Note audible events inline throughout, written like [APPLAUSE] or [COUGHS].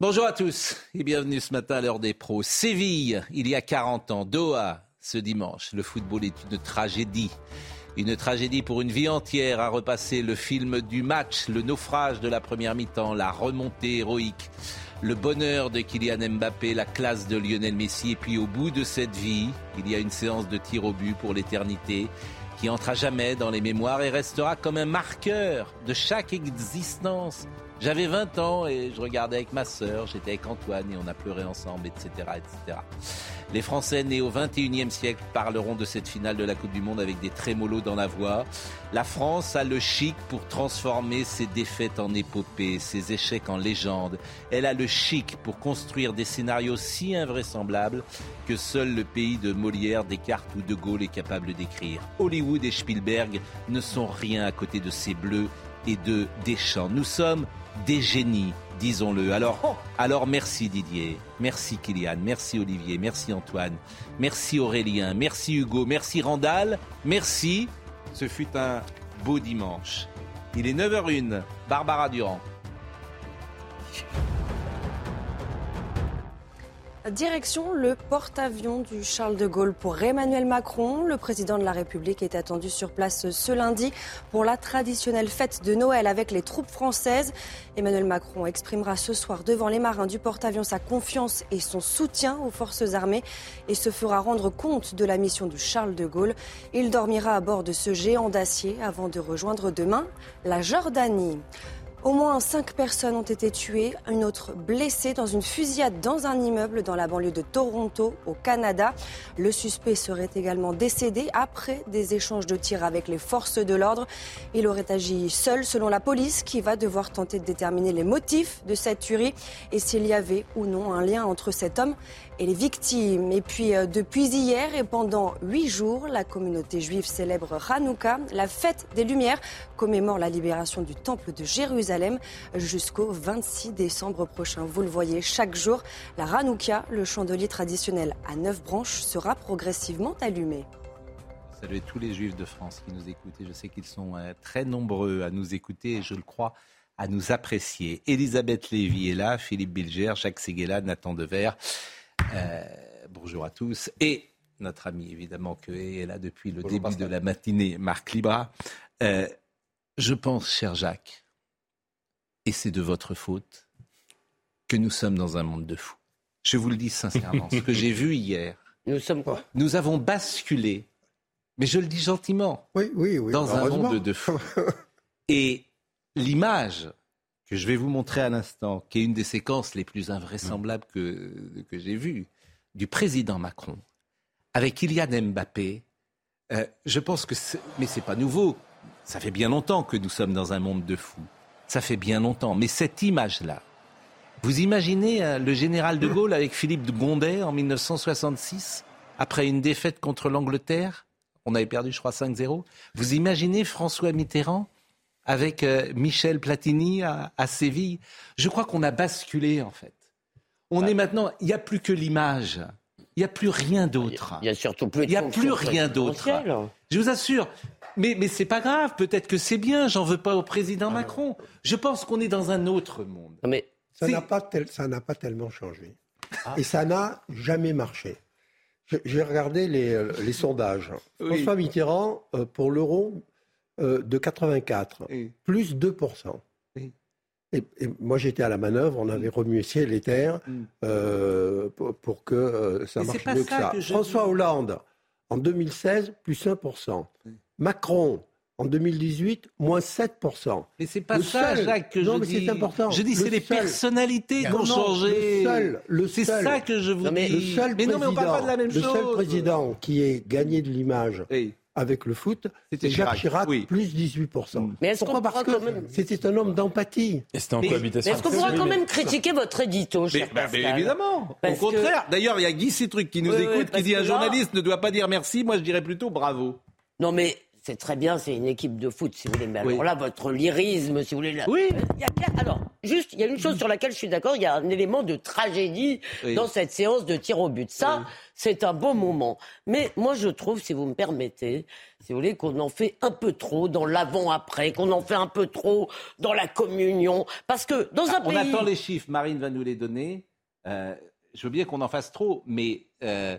Bonjour à tous et bienvenue ce matin à l'heure des pros. Séville, il y a 40 ans. Doha, ce dimanche. Le football est une tragédie. Une tragédie pour une vie entière à repasser le film du match, le naufrage de la première mi-temps, la remontée héroïque, le bonheur de Kylian Mbappé, la classe de Lionel Messi. Et puis au bout de cette vie, il y a une séance de tir au but pour l'éternité qui entre à jamais dans les mémoires et restera comme un marqueur de chaque existence. J'avais 20 ans et je regardais avec ma sœur, j'étais avec Antoine et on a pleuré ensemble, etc. etc. Les Français nés au 21e siècle parleront de cette finale de la Coupe du Monde avec des trémolos dans la voix. La France a le chic pour transformer ses défaites en épopées, ses échecs en légendes. Elle a le chic pour construire des scénarios si invraisemblables que seul le pays de Molière, Descartes ou De Gaulle est capable d'écrire. Hollywood et Spielberg ne sont rien à côté de ces bleus et de Deschamps. Nous sommes des génies disons-le. Alors, alors merci Didier, merci Kylian, merci Olivier, merci Antoine, merci Aurélien, merci Hugo, merci Randall, merci. Ce fut un beau dimanche. Il est 9h01, Barbara Durand. Direction le porte-avions du Charles de Gaulle pour Emmanuel Macron. Le président de la République est attendu sur place ce lundi pour la traditionnelle fête de Noël avec les troupes françaises. Emmanuel Macron exprimera ce soir devant les marins du porte-avions sa confiance et son soutien aux forces armées et se fera rendre compte de la mission du Charles de Gaulle. Il dormira à bord de ce géant d'acier avant de rejoindre demain la Jordanie. Au moins cinq personnes ont été tuées, une autre blessée dans une fusillade dans un immeuble dans la banlieue de Toronto, au Canada. Le suspect serait également décédé après des échanges de tirs avec les forces de l'ordre. Il aurait agi seul, selon la police, qui va devoir tenter de déterminer les motifs de cette tuerie et s'il y avait ou non un lien entre cet homme et les victimes. Et puis, euh, depuis hier et pendant huit jours, la communauté juive célèbre Hanouka, la fête des Lumières, commémore la libération du temple de Jérusalem jusqu'au 26 décembre prochain. Vous le voyez, chaque jour, la Hanouka, le chandelier traditionnel à neuf branches, sera progressivement allumé. Salut tous les juifs de France qui nous écoutent. Je sais qu'ils sont euh, très nombreux à nous écouter et je le crois à nous apprécier. Elisabeth Lévy est là, Philippe Bilger, Jacques Seguela, Nathan Dever. Euh, bonjour à tous. Et notre ami, évidemment, que est là depuis le début de la matinée, Marc Libra. Euh, je pense, cher Jacques, et c'est de votre faute, que nous sommes dans un monde de fous. Je vous le dis sincèrement, ce que j'ai vu hier. Nous sommes quoi? Nous avons basculé, mais je le dis gentiment, oui, oui, oui, dans un monde de fous. Et l'image que je vais vous montrer à l'instant, qui est une des séquences les plus invraisemblables que, que j'ai vues, du président Macron, avec Kylian Mbappé, euh, je pense que... Mais c'est pas nouveau. Ça fait bien longtemps que nous sommes dans un monde de fous. Ça fait bien longtemps. Mais cette image-là, vous imaginez euh, le général de Gaulle avec Philippe de Gondet en 1966, après une défaite contre l'Angleterre? On avait perdu, je crois, 5-0. Vous imaginez François Mitterrand avec euh, Michel Platini à, Séville. Je crois qu'on a basculé en fait. On est maintenant, il n'y a plus que l'image. Il n'y a plus rien d'autre. Il n'y a surtout plus. Il n'y a plus rien d'autre. Je vous assure. Mais, mais c'est pas grave. Peut-être que c'est bien. J'en veux pas au président Macron. Je pense qu'on est dans un autre monde. Mais ça n'a pas, pas tellement changé. Ah. Et ça n'a jamais marché. J'ai regardé les, euh, les sondages. François Mitterrand, euh, pour l'euro, euh, de 84, plus 2%. Et, moi, j'étais à la manœuvre, on avait remué ciel et terre mm. euh, pour, que euh, ça marche mieux que ça. François Hollande, en 2016, plus 1%. Macron, en 2018, moins 7%. Mais c'est pas ça, Jacques, que je dis. important. Je dis c'est les personnalités qui ont changé. C'est ça que je vous dis. Le seul mais président, non, mais on parle pas de la même chose. Le seul président qui ait gagné de l'image avec le foot, c'est Jacques Chirac, plus 18%. Mm. Mais est-ce qu'on parce que c'était un homme d'empathie. Et c'était en cohabitation. Est-ce qu'on pourra quand même critiquer votre édito, cher mais, mais évidemment. Au contraire. D'ailleurs, il y a Guy Citruc qui nous écoute, qui dit un journaliste ne doit pas dire merci. Moi, je dirais plutôt bravo. Non, mais c'est très bien, c'est une équipe de foot, si vous voulez. Mais alors là, votre lyrisme, si vous voulez. Oui. Il y a, alors, juste, il y a une chose sur laquelle je suis d'accord, il y a un élément de tragédie dans cette séance de tir au but. Ça, c'est un beau moment. Mais moi, je trouve, si vous me permettez, si vous voulez, qu'on en fait un peu trop dans l'avant-après, qu'on en fait un peu trop dans la communion. Parce que dans un ah, pays. On attend les chiffres, Marine va nous les donner. Euh, je veux bien qu'on en fasse trop, mais. Euh,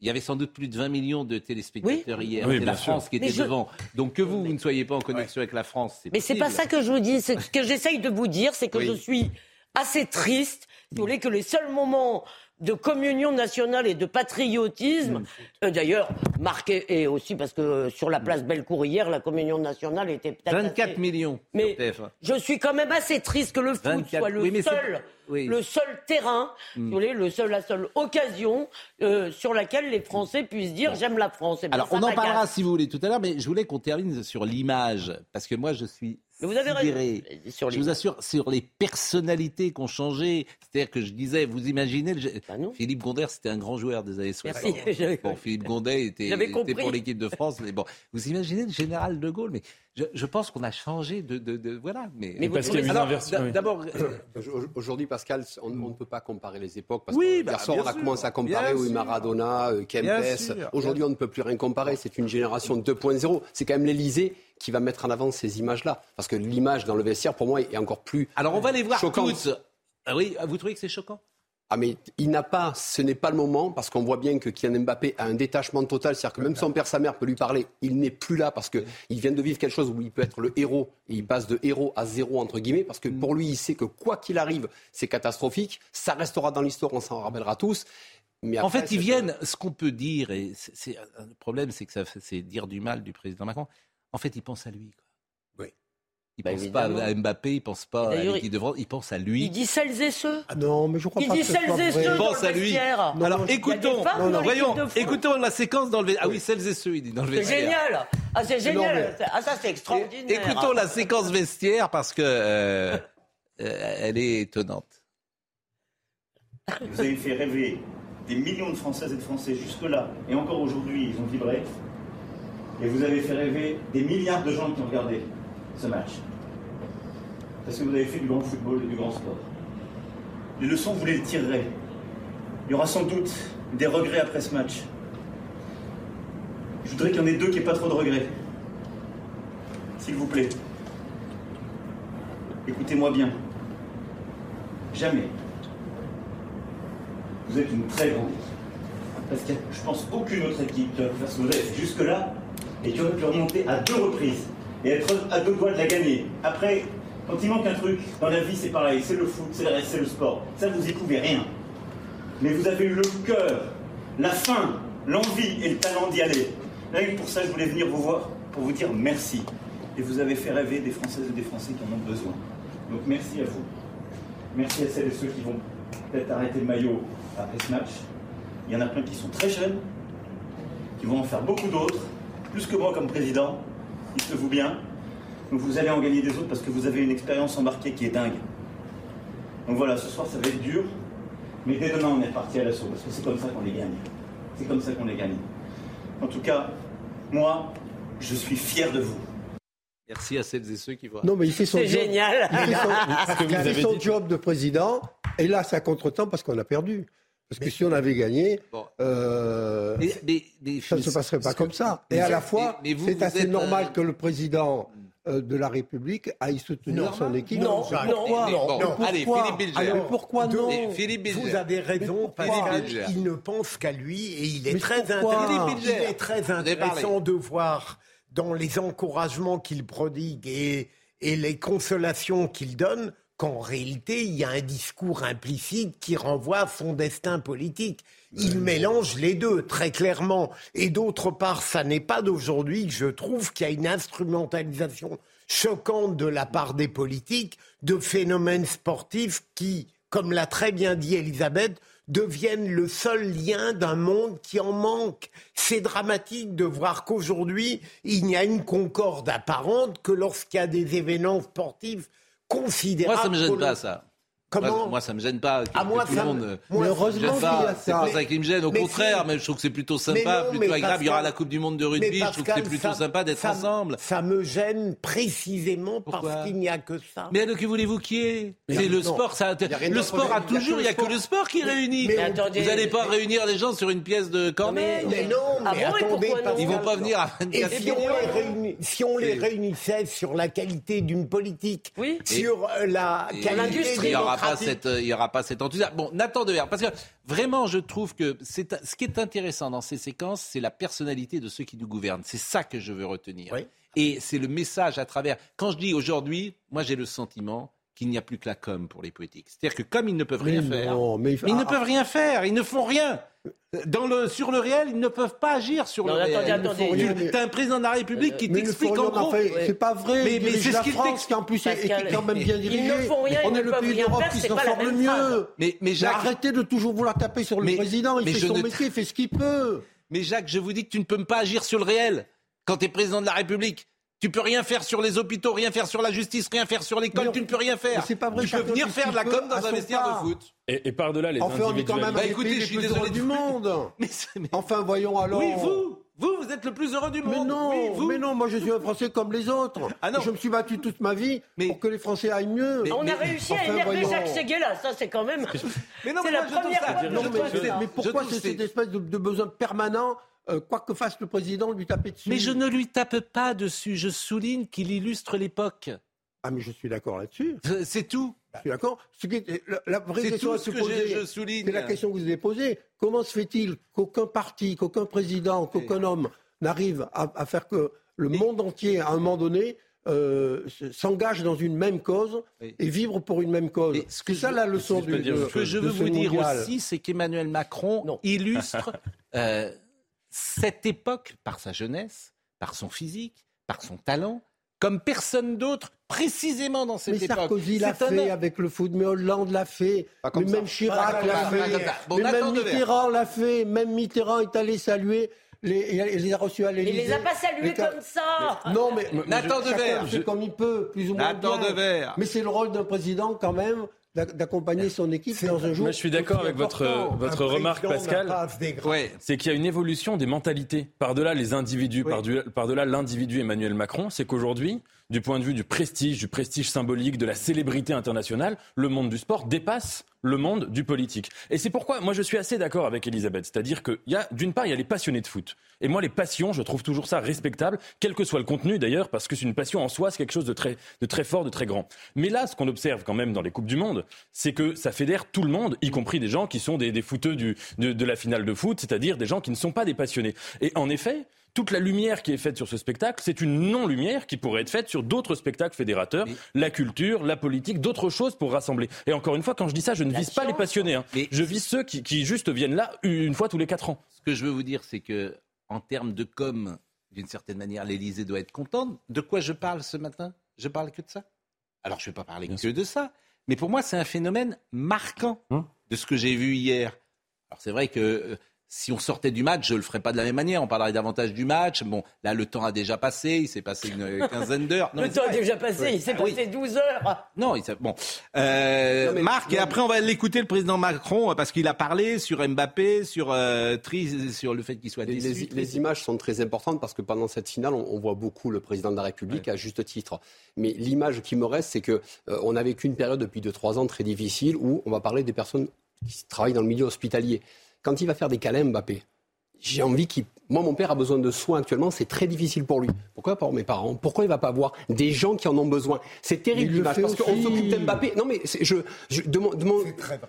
il y avait sans doute plus de 20 millions de téléspectateurs hier. c'est la France qui était devant. Donc que vous, vous ne soyez pas en connexion avec la France, c'est Mais c'est pas ça que je vous dis. Ce que j'essaye de vous dire, c'est que je suis assez triste. vous voulez que les seuls moments de communion nationale et de patriotisme. Euh, d'ailleurs, marqué, et aussi parce que euh, sur la place Bellecour hier, la communion nationale était peut-être. 24 millions. Mais je suis quand même assez triste que le foot soit le seul. Le seul terrain, mm. le seul, la seule occasion euh, sur laquelle les Français puissent dire j'aime la France. Eh Alors on en parlera si vous voulez tout à l'heure, mais je voulais qu'on termine sur l'image parce que moi je suis vous avez raison. Sur je vous assure, sur les personnalités qui ont changé. C'est-à-dire que je disais, vous imaginez, bah Philippe Gonder, c'était un grand joueur des années 60. Merci. [LAUGHS] Bon, Philippe Gondet était, était pour l'équipe de France. Mais bon, vous imaginez le général de Gaulle, mais je, pense qu'on a changé de, de, voilà. Mais, mais parce qu'il y a une inversion. D'abord, [COUGHS] aujourd'hui, Pascal, on, ne peut pas comparer les époques parce oui, que bah, on a commencé à comparer oui, Maradona, euh, Kempes. Aujourd'hui, on ne peut plus rien comparer. C'est une génération 2.0. C'est quand même l'Élysée qui va mettre en avant ces images-là. Parce que l'image dans le vestiaire, pour moi, est encore plus. Alors, on va les voir toutes. Ah oui, vous trouvez que c'est choquant? Ah mais il n'a pas, ce n'est pas le moment parce qu'on voit bien que Kylian Mbappé a un détachement total, c'est-à-dire que même son père, sa mère peut lui parler, il n'est plus là parce qu'il vient de vivre quelque chose où il peut être le héros et il passe de héros à zéro entre guillemets parce que pour lui il sait que quoi qu'il arrive c'est catastrophique, ça restera dans l'histoire, on s'en rappellera tous. Mais en fait, ils viennent. Ce qu'on peut dire, et c'est, le problème, c'est que ça, c'est dire du mal du président Macron. En fait, il pense à lui. Quoi. Il ne bah, pense pas à Mbappé, il pense pas à l'équipe de France, il pense à lui. Il dit celles et ceux. Ah non, mais je crois il pas dit celles et ceux. Il pense à lui. Alors écoutons, voyons, écoutons la séquence dans le. Ah oui, celles et ceux, il dit dans le vestiaire. C'est génial. Ah c'est génial. Ah ça c'est extraordinaire. Écoutons la séquence vestiaire parce que euh, euh, elle est étonnante. Vous avez fait rêver des millions de Françaises et de Français jusque-là, et encore aujourd'hui, ils ont vibré. Et vous avez fait rêver des milliards de gens qui ont regardé ce match. Parce que vous avez fait du grand football et du grand sport. Les leçons, vous les tirerez. Il y aura sans doute des regrets après ce match. Je voudrais qu'il y en ait deux qui n'aient pas trop de regrets. S'il vous plaît. Écoutez-moi bien. Jamais. Vous êtes une très grande. Parce que je pense, aucune autre équipe qui aurait pu faire ce que vous avez jusque-là et qui aurait pu remonter à deux reprises et être à deux doigts de la gagner. Après, quand il manque un truc, dans la vie c'est pareil, c'est le foot, c'est le, c'est le sport. Ça, vous y pouvez rien. Mais vous avez eu le cœur, la faim, l'envie et le talent d'y aller. Là, pour ça, je voulais venir vous voir pour vous dire merci. Et vous avez fait rêver des Françaises et des Français qui en ont besoin. Donc merci à vous. Merci à celles et ceux qui vont peut-être arrêter le maillot après ce match. Il y en a plein qui sont très jeunes, qui vont en faire beaucoup d'autres, plus que moi comme président dites-le-vous bien. Donc vous allez en gagner des autres parce que vous avez une expérience embarquée qui est dingue. Donc voilà, ce soir ça va être dur, mais dès demain on est parti à l'assaut parce que c'est comme ça qu'on les gagne. C'est comme ça qu'on les gagne. En tout cas, moi, je suis fier de vous. Merci à celles et ceux qui voient. Non, mais il fait son job. génial. Il fait son, [LAUGHS] job de président. Et là, c'est à contre-temps parce qu'on a perdu. Parce que si on avait gagné, euh, ça ne se passerait pas comme ça. Et à la fois, c'est assez normal euh, que le président euh, de la République aille soutenir son équipe. Non, pourquoi non, non, Allez, Philippe Bilger. pourquoi non Philippe Vous avez raison, Pascal. Il ne pense qu'à lui et il est très intéressant. Il est très intéressant de voir dans les encouragements qu'il prodigue et, et les consolations qu'il donne qu'en réalité, il y a un discours implicite qui renvoie à son destin politique. Il mélange les deux, très clairement. Et d'autre part, ça n'est pas d'aujourd'hui que je trouve qu'il y a une instrumentalisation choquante de la part des politiques de phénomènes sportifs qui, comme l'a très bien dit Elisabeth, deviennent le seul lien d'un monde qui en manque. C'est dramatique de voir qu'aujourd'hui, il n'y a une concorde apparente que lorsqu'il y a des événements sportifs considérables. Moi, ça me gêne pas, ça. Comment moi, ça me gêne pas. À ah, moi, tout le monde. Moi, heureusement, c'est pas ça qui me gêne. Au contraire, mais je trouve que c'est plutôt sympa, plutôt agréable. Il y aura la Coupe du Monde de rugby. je trouve que c'est plutôt sympa d'être ensemble. Ça me gêne précisément parce qu'il n'y a que ça. Mais alors, que voulez-vous qui est C'est le sport. Ça, le sport a toujours. Il n'y a que le sport qui réunit. Vous n'allez pas réunir les gens sur une pièce de Corneille. Mais non, ah mais attendez, ils vont pas venir à Si on les réunissait sur la qualité d'une politique, sur la qualité pas cette, euh, il y aura pas cet enthousiasme. Bon, Nathan Devers, parce que vraiment, je trouve que c'est ce qui est intéressant dans ces séquences, c'est la personnalité de ceux qui nous gouvernent. C'est ça que je veux retenir. Et c'est le message à travers. Quand je dis aujourd'hui, moi j'ai le sentiment qu'il n'y a plus que la com pour les politiques. C'est-à-dire que comme ils ne peuvent rien faire, mais ils ne peuvent rien faire, ils ne font rien. Dans le, sur le réel, ils ne peuvent pas agir sur le réel. Attendez, attendez. T'as un président de la République qui t'explique en gros. C'est pas vrai. Mais, mais c'est ce qu'il t'explique. qui en plus est, quand même bien dirigé. Ils ne font rien, On est le pays d'Europe qui s'en sort le mieux. Mais, mais Jacques... arrêtez de toujours vouloir taper sur le président. Il fait son métier, il fait ce qu'il peut. Mais Jacques, je vous dis que tu ne peux pas agir sur le réel quand tu es président de la République. Tu peux rien faire sur les hôpitaux, rien faire sur la justice, rien faire sur l'école, tu ne peux rien faire. C'est pas vrai, tu peux venir faire de la com dans un vestiaire de foot. Et, par-delà les enfin, on est quand même bah, écoutez, je suis désolé du monde. [LAUGHS] Enfin, voyons alors. Oui, vous vous, vous êtes le plus heureux du monde. Mais non, oui, vous. mais non, moi je suis un Français comme les autres. Ah non. Je me suis battu toute ma vie mais... pour que les Français aillent mieux. Mais, on a réussi à énerver Jacques Séguéla, ça c'est quand même. mais non, c'est la première fois. Non, mais, mais pourquoi c'est cette espèce de, de besoin permanent euh, quoi que fasse le président, lui taper dessus. Mais je ne lui tape pas dessus, je souligne qu'il illustre l'époque. Ah mais je suis d'accord là-dessus. C'est tout. Je suis d'accord. La, vraie question à se poser, c'est la question que vous avez posée. Comment se fait-il qu'aucun parti, qu'aucun président, qu'aucun homme n'arrive à, faire que le monde entier, à un moment donné, euh, s'engage dans une même cause et vivre pour une même cause? C'est ça la leçon du. Ce que je veux vous dire aussi, c'est qu'Emmanuel Macron illustre. Euh, [LAUGHS] cette époque par sa jeunesse, par son physique, par son talent, comme personne d'autre, précisément dans cette mais époque. Sarkozy l'a fait avec le foot, mais Hollande l'a fait, mais même Chirac l'a fait, même Mitterrand l'a fait, même Mitterrand est allé saluer les, il les a reçus à l'Élysée. Il les a pas salués comme ça. Non, mais, Nathan Devers, je... comme il peut, plus ou moins Nathan Devers. Mais c'est le rôle d'un président quand même d'accompagner son équipe dans un jour. Moi, je suis d'accord avec votre, votre remarque, Pascal. C'est qu'il y a une évolution des mentalités. Par-delà les individus, par-delà l'individu Emmanuel Macron, c'est qu'aujourd'hui, du point de vue du prestige, du prestige symbolique, de la célébrité internationale, le monde du sport dépasse le monde du politique. Et c'est pourquoi moi je suis assez d'accord avec Elisabeth. C'est-à-dire que d'une part, il y a les passionnés de foot. Et moi, les passions, je trouve toujours ça respectable, quel que soit le contenu d'ailleurs, parce que c'est une passion en soi, c'est quelque chose de très, de très fort, de très grand. Mais là, ce qu'on observe quand même dans les Coupes du Monde, c'est que ça fédère tout le monde, y compris des gens qui sont des, des footeux du, de, de la finale de foot, c'est-à-dire des gens qui ne sont pas des passionnés. Et en effet, toute la lumière qui est faite sur ce spectacle, c'est une non-lumière qui pourrait être faite sur d'autres spectacles fédérateurs, la culture, la politique, d'autres choses pour rassembler. Et encore une fois, quand je dis ça, je ne vise pas les passionnés. Hein. Je vise ceux qui, qui, juste viennent là une fois tous les quatre ans. Ce que je veux vous dire, c'est que en termes de com, d'une certaine manière, l'Élysée doit être contente. De quoi je parle ce matin? Je parle que de ça? Alors, je ne vais pas parler que de ça. Mais pour moi, c'est un phénomène marquant hein? de ce que j'ai vu hier. Alors, c'est vrai que euh, si on sortait du match, je le ferais pas de la même manière. On parlerait davantage du match. Bon, là, le temps a déjà passé. Il s'est passé une quinzaine d'heures. le temps a déjà passé. Il s'est ah passé 12 heures. Non, il bon. Euh, Marc, et après, on va l'écouter, le président Macron, parce qu'il a parlé sur Mbappé, sur euh, sur le fait qu'il soit les, les, images sont très importantes parce que pendant cette finale, on, voit beaucoup le président de la République à juste titre. Mais l'image qui me reste, c'est que euh, on a vécu une période depuis 2-3 ans très difficile où on va parler des personnes qui travaillent dans le milieu hospitalier quand il va faire des câlins Mbappé, j'ai envie qu'il moi, mon père a besoin de soins actuellement, c'est très difficile pour lui. Pourquoi pour mes parents? Pourquoi il va pas avoir des gens qui en ont besoin? C'est terrible parce qu'on s'occupe d'Mbappé. Non, mais je, je,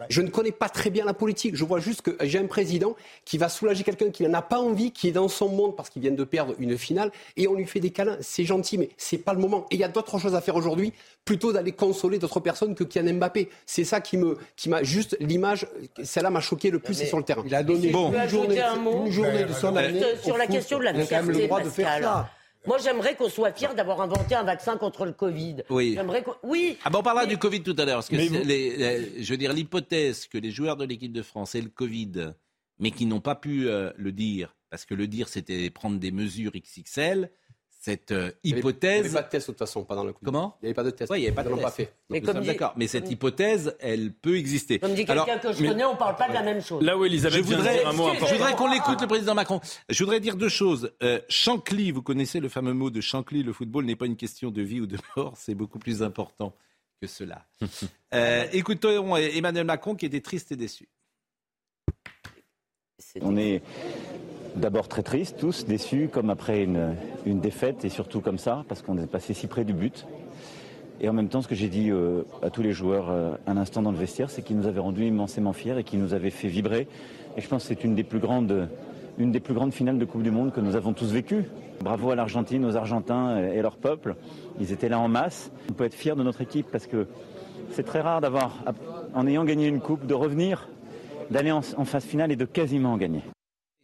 je ne connais pas très bien la politique. Je vois juste que j'ai un président qui va soulager quelqu'un qui n'en a pas envie, qui est dans son monde parce qu'il vient de perdre une finale, et on lui fait des câlins. C'est gentil, mais c'est pas le moment. Et il y a d'autres choses à faire aujourd'hui, plutôt d'aller consoler d'autres personnes que Kylian Mbappé. C'est ça qui me, qui m'a juste l'image. Celle-là m'a choqué le plus, c'est sur le terrain. Il a donné une, journée, une journée de son année sur la question de la fierté, Pascal. Moi, j'aimerais qu'on soit fiers d'avoir inventé un vaccin contre le Covid. Oui. J'aimerais Oui. Ah bon, on parlera du Covid tout à l'heure. Parce que je veux dire, l'hypothèse que les joueurs de l'équipe de France aient le Covid, mais qui n'ont pas pu euh, le dire, parce que le dire, c'était prendre des mesures XXL, cette euh, hypothèse. Il n'y avait pas de test de toute façon pendant le coup. Comment Il n'y avait pas de test. Oui, il n'y avait pas de test. Pas fait. mais comme d'accord. Mais cette hypothèse, elle peut exister. Comme dit quelqu'un que je connais, on ne parle pas de la même chose. Là où Elisabeth je voudrais, un mot important. Je voudrais qu'on l'écoute, le président Macron. Je voudrais dire deux choses. Euh, Shankly, vous connaissez le fameux mot de Shankly, le football n'est pas une question de vie ou de mort, c'est beaucoup plus important que cela. [LAUGHS] euh, écoutons Emmanuel Macron qui était triste et déçu. On est D'abord très triste, tous déçus, comme après une, une, défaite, et surtout comme ça, parce qu'on est passé si près du but. Et en même temps, ce que j'ai dit euh, à tous les joueurs euh, un instant dans le vestiaire, c'est qu'ils nous avaient rendus immensément fiers et qu'ils nous avaient fait vibrer. Et je pense que c'est une des plus grandes, une des plus grandes finales de Coupe du Monde que nous avons tous vécues. Bravo à l'Argentine, aux Argentins et leur peuple. Ils étaient là en masse. On peut être fier de notre équipe parce que c'est très rare d'avoir, en ayant gagné une coupe, de revenir, d'aller en, en phase finale et de quasiment en gagner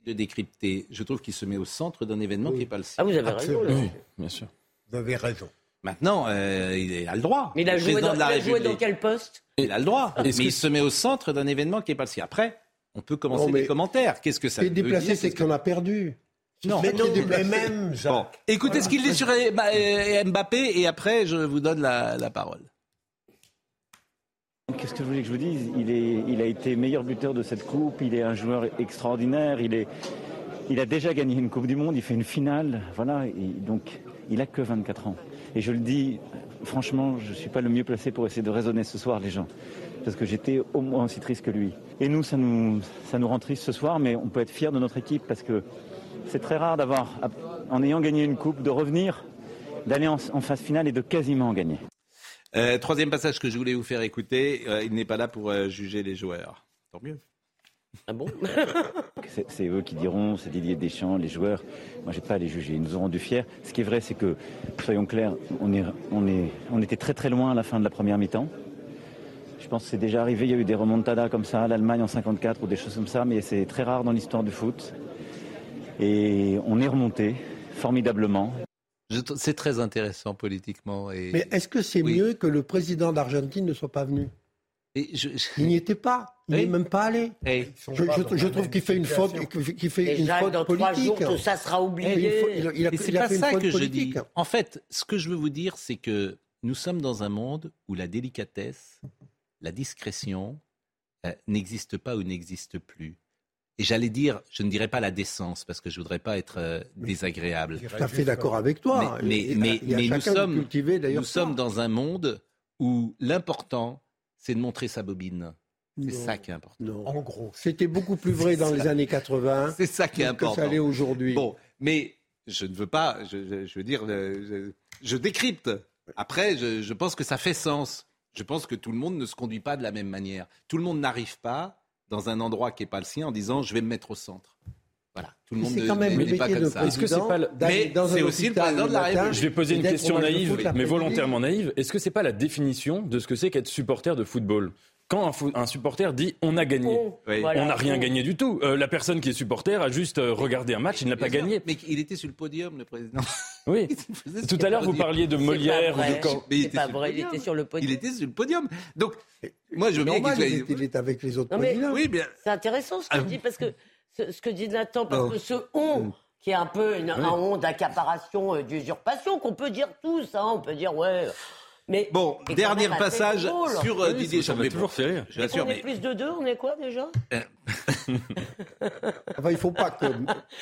de décrypter. Je trouve qu'il se met au centre d'un événement qui n'est pas le sien. Ah, vous avez raison. Oui, bien sûr. Vous avez raison. Maintenant, euh, il a le droit. Mais il a, joué dans, il a joué dans, quel poste? Il a le droit. mais il se met au centre d'un événement qui n'est pas le sien. Après, on peut commencer les commentaires. Qu'est-ce que ça veut dire c'est qu'on a perdu. Non, mais, non, mais même. Bon. Écoutez ce qu'il dit sur Mbappé et après, je vous donne la, la parole. Qu'est-ce que je voulais que je vous dise? Il, a été meilleur buteur de cette coupe, il est un joueur extraordinaire, il, a déjà gagné une Coupe du Monde, il fait une finale, voilà, donc il a que 24 ans. Et je le dis, franchement, je ne suis pas le mieux placé pour essayer de raisonner ce soir les gens, parce que j'étais au moins aussi triste que lui. Et nous, ça nous, rend triste ce soir, mais on peut être fier de notre équipe, parce que c'est très rare d'avoir, en ayant gagné une Coupe, de revenir, d'aller en phase finale et de quasiment en gagner. Euh, troisième passage que je voulais vous faire écouter, euh, il n'est pas là pour euh, juger les joueurs. Tant mieux. Ah bon [LAUGHS] C'est eux qui diront, c'est Didier Deschamps, les joueurs. Moi, j'ai pas à les juger. Ils nous ont rendus fiers. Ce qui est vrai, c'est que, soyons clairs, on, est, on, est, on était très très loin à la fin de la première mi-temps. Je pense que c'est déjà arrivé. Il y a eu des remontadas comme ça, l'Allemagne en 54 ou des choses comme ça, mais c'est très rare dans l'histoire du foot. Et on est remonté formidablement. C'est très intéressant politiquement. Et... Mais est-ce que c'est mieux que le président d'Argentine ne soit pas venu? Je... Il n'y était pas. Il n'est même pas allé. Je, trouve qu'il fait une faute, qu'il fait une faute dans politique. Trois jours, tout ça sera oublié. Il, il, c'est pas ça que je dis. En fait, ce que je veux vous dire, c'est que nous sommes dans un monde où la délicatesse, la discrétion euh, n'existe pas ou n'existe plus. Et j'allais dire, je ne dirais pas la décence, parce que je ne voudrais pas être euh, désagréable. Je suis tout à fait d'accord avec toi. Mais, mais, mais, nous, sommes, nous sommes dans un monde où l'important, c'est de montrer sa bobine. C'est ça qui est important. Non. En gros. C'était beaucoup plus vrai dans les années 80. C'est ça qui est important. Que ça l'est aujourd'hui. Bon, mais je ne veux pas, je, je veux dire, je, je décrypte. Après, je pense que ça fait sens. Je pense que tout le monde ne se conduit pas de la même manière. Tout le monde n'arrive pas dans un endroit qui n'est pas le sien en disant je vais me mettre au centre. Voilà, tout le monde n'est pas comme ça. Est-ce que c'est pas le... Mais c'est aussi le président de la République. Je vais poser une question naïve, mais volontairement naïve. Est-ce que c'est pas la définition de ce que c'est qu'être supporter de football? Quand un, supporter dit on a gagné, oh, on n'a rien gagné du tout. Euh, la personne qui est supporter a juste euh, regardé un match, il n'a pas gagné. Mais il était sur le podium, le président. [LAUGHS] Oui. [LAUGHS] tout à l'heure, vous parliez de Molière ou de Caen. C'est pas vrai, il était sur le podium. Il était sur le podium. Donc, moi, je veux bien qu'il il est avec les autres présidents. Oui, bien. C'est intéressant ce qu'il ah. dit, parce que ce, que dit Nathan, parce oh. que ce on qui est un peu une, un on d'accaparation, euh, d'usurpation, qu'on peut dire tous, hein, on peut dire, ouais, mais bon, dernier passage sur euh, Didier Ça m'a toujours fait rire. Je on est plus de deux, on est quoi déjà? Euh. [LAUGHS] enfin, Il faut pas que.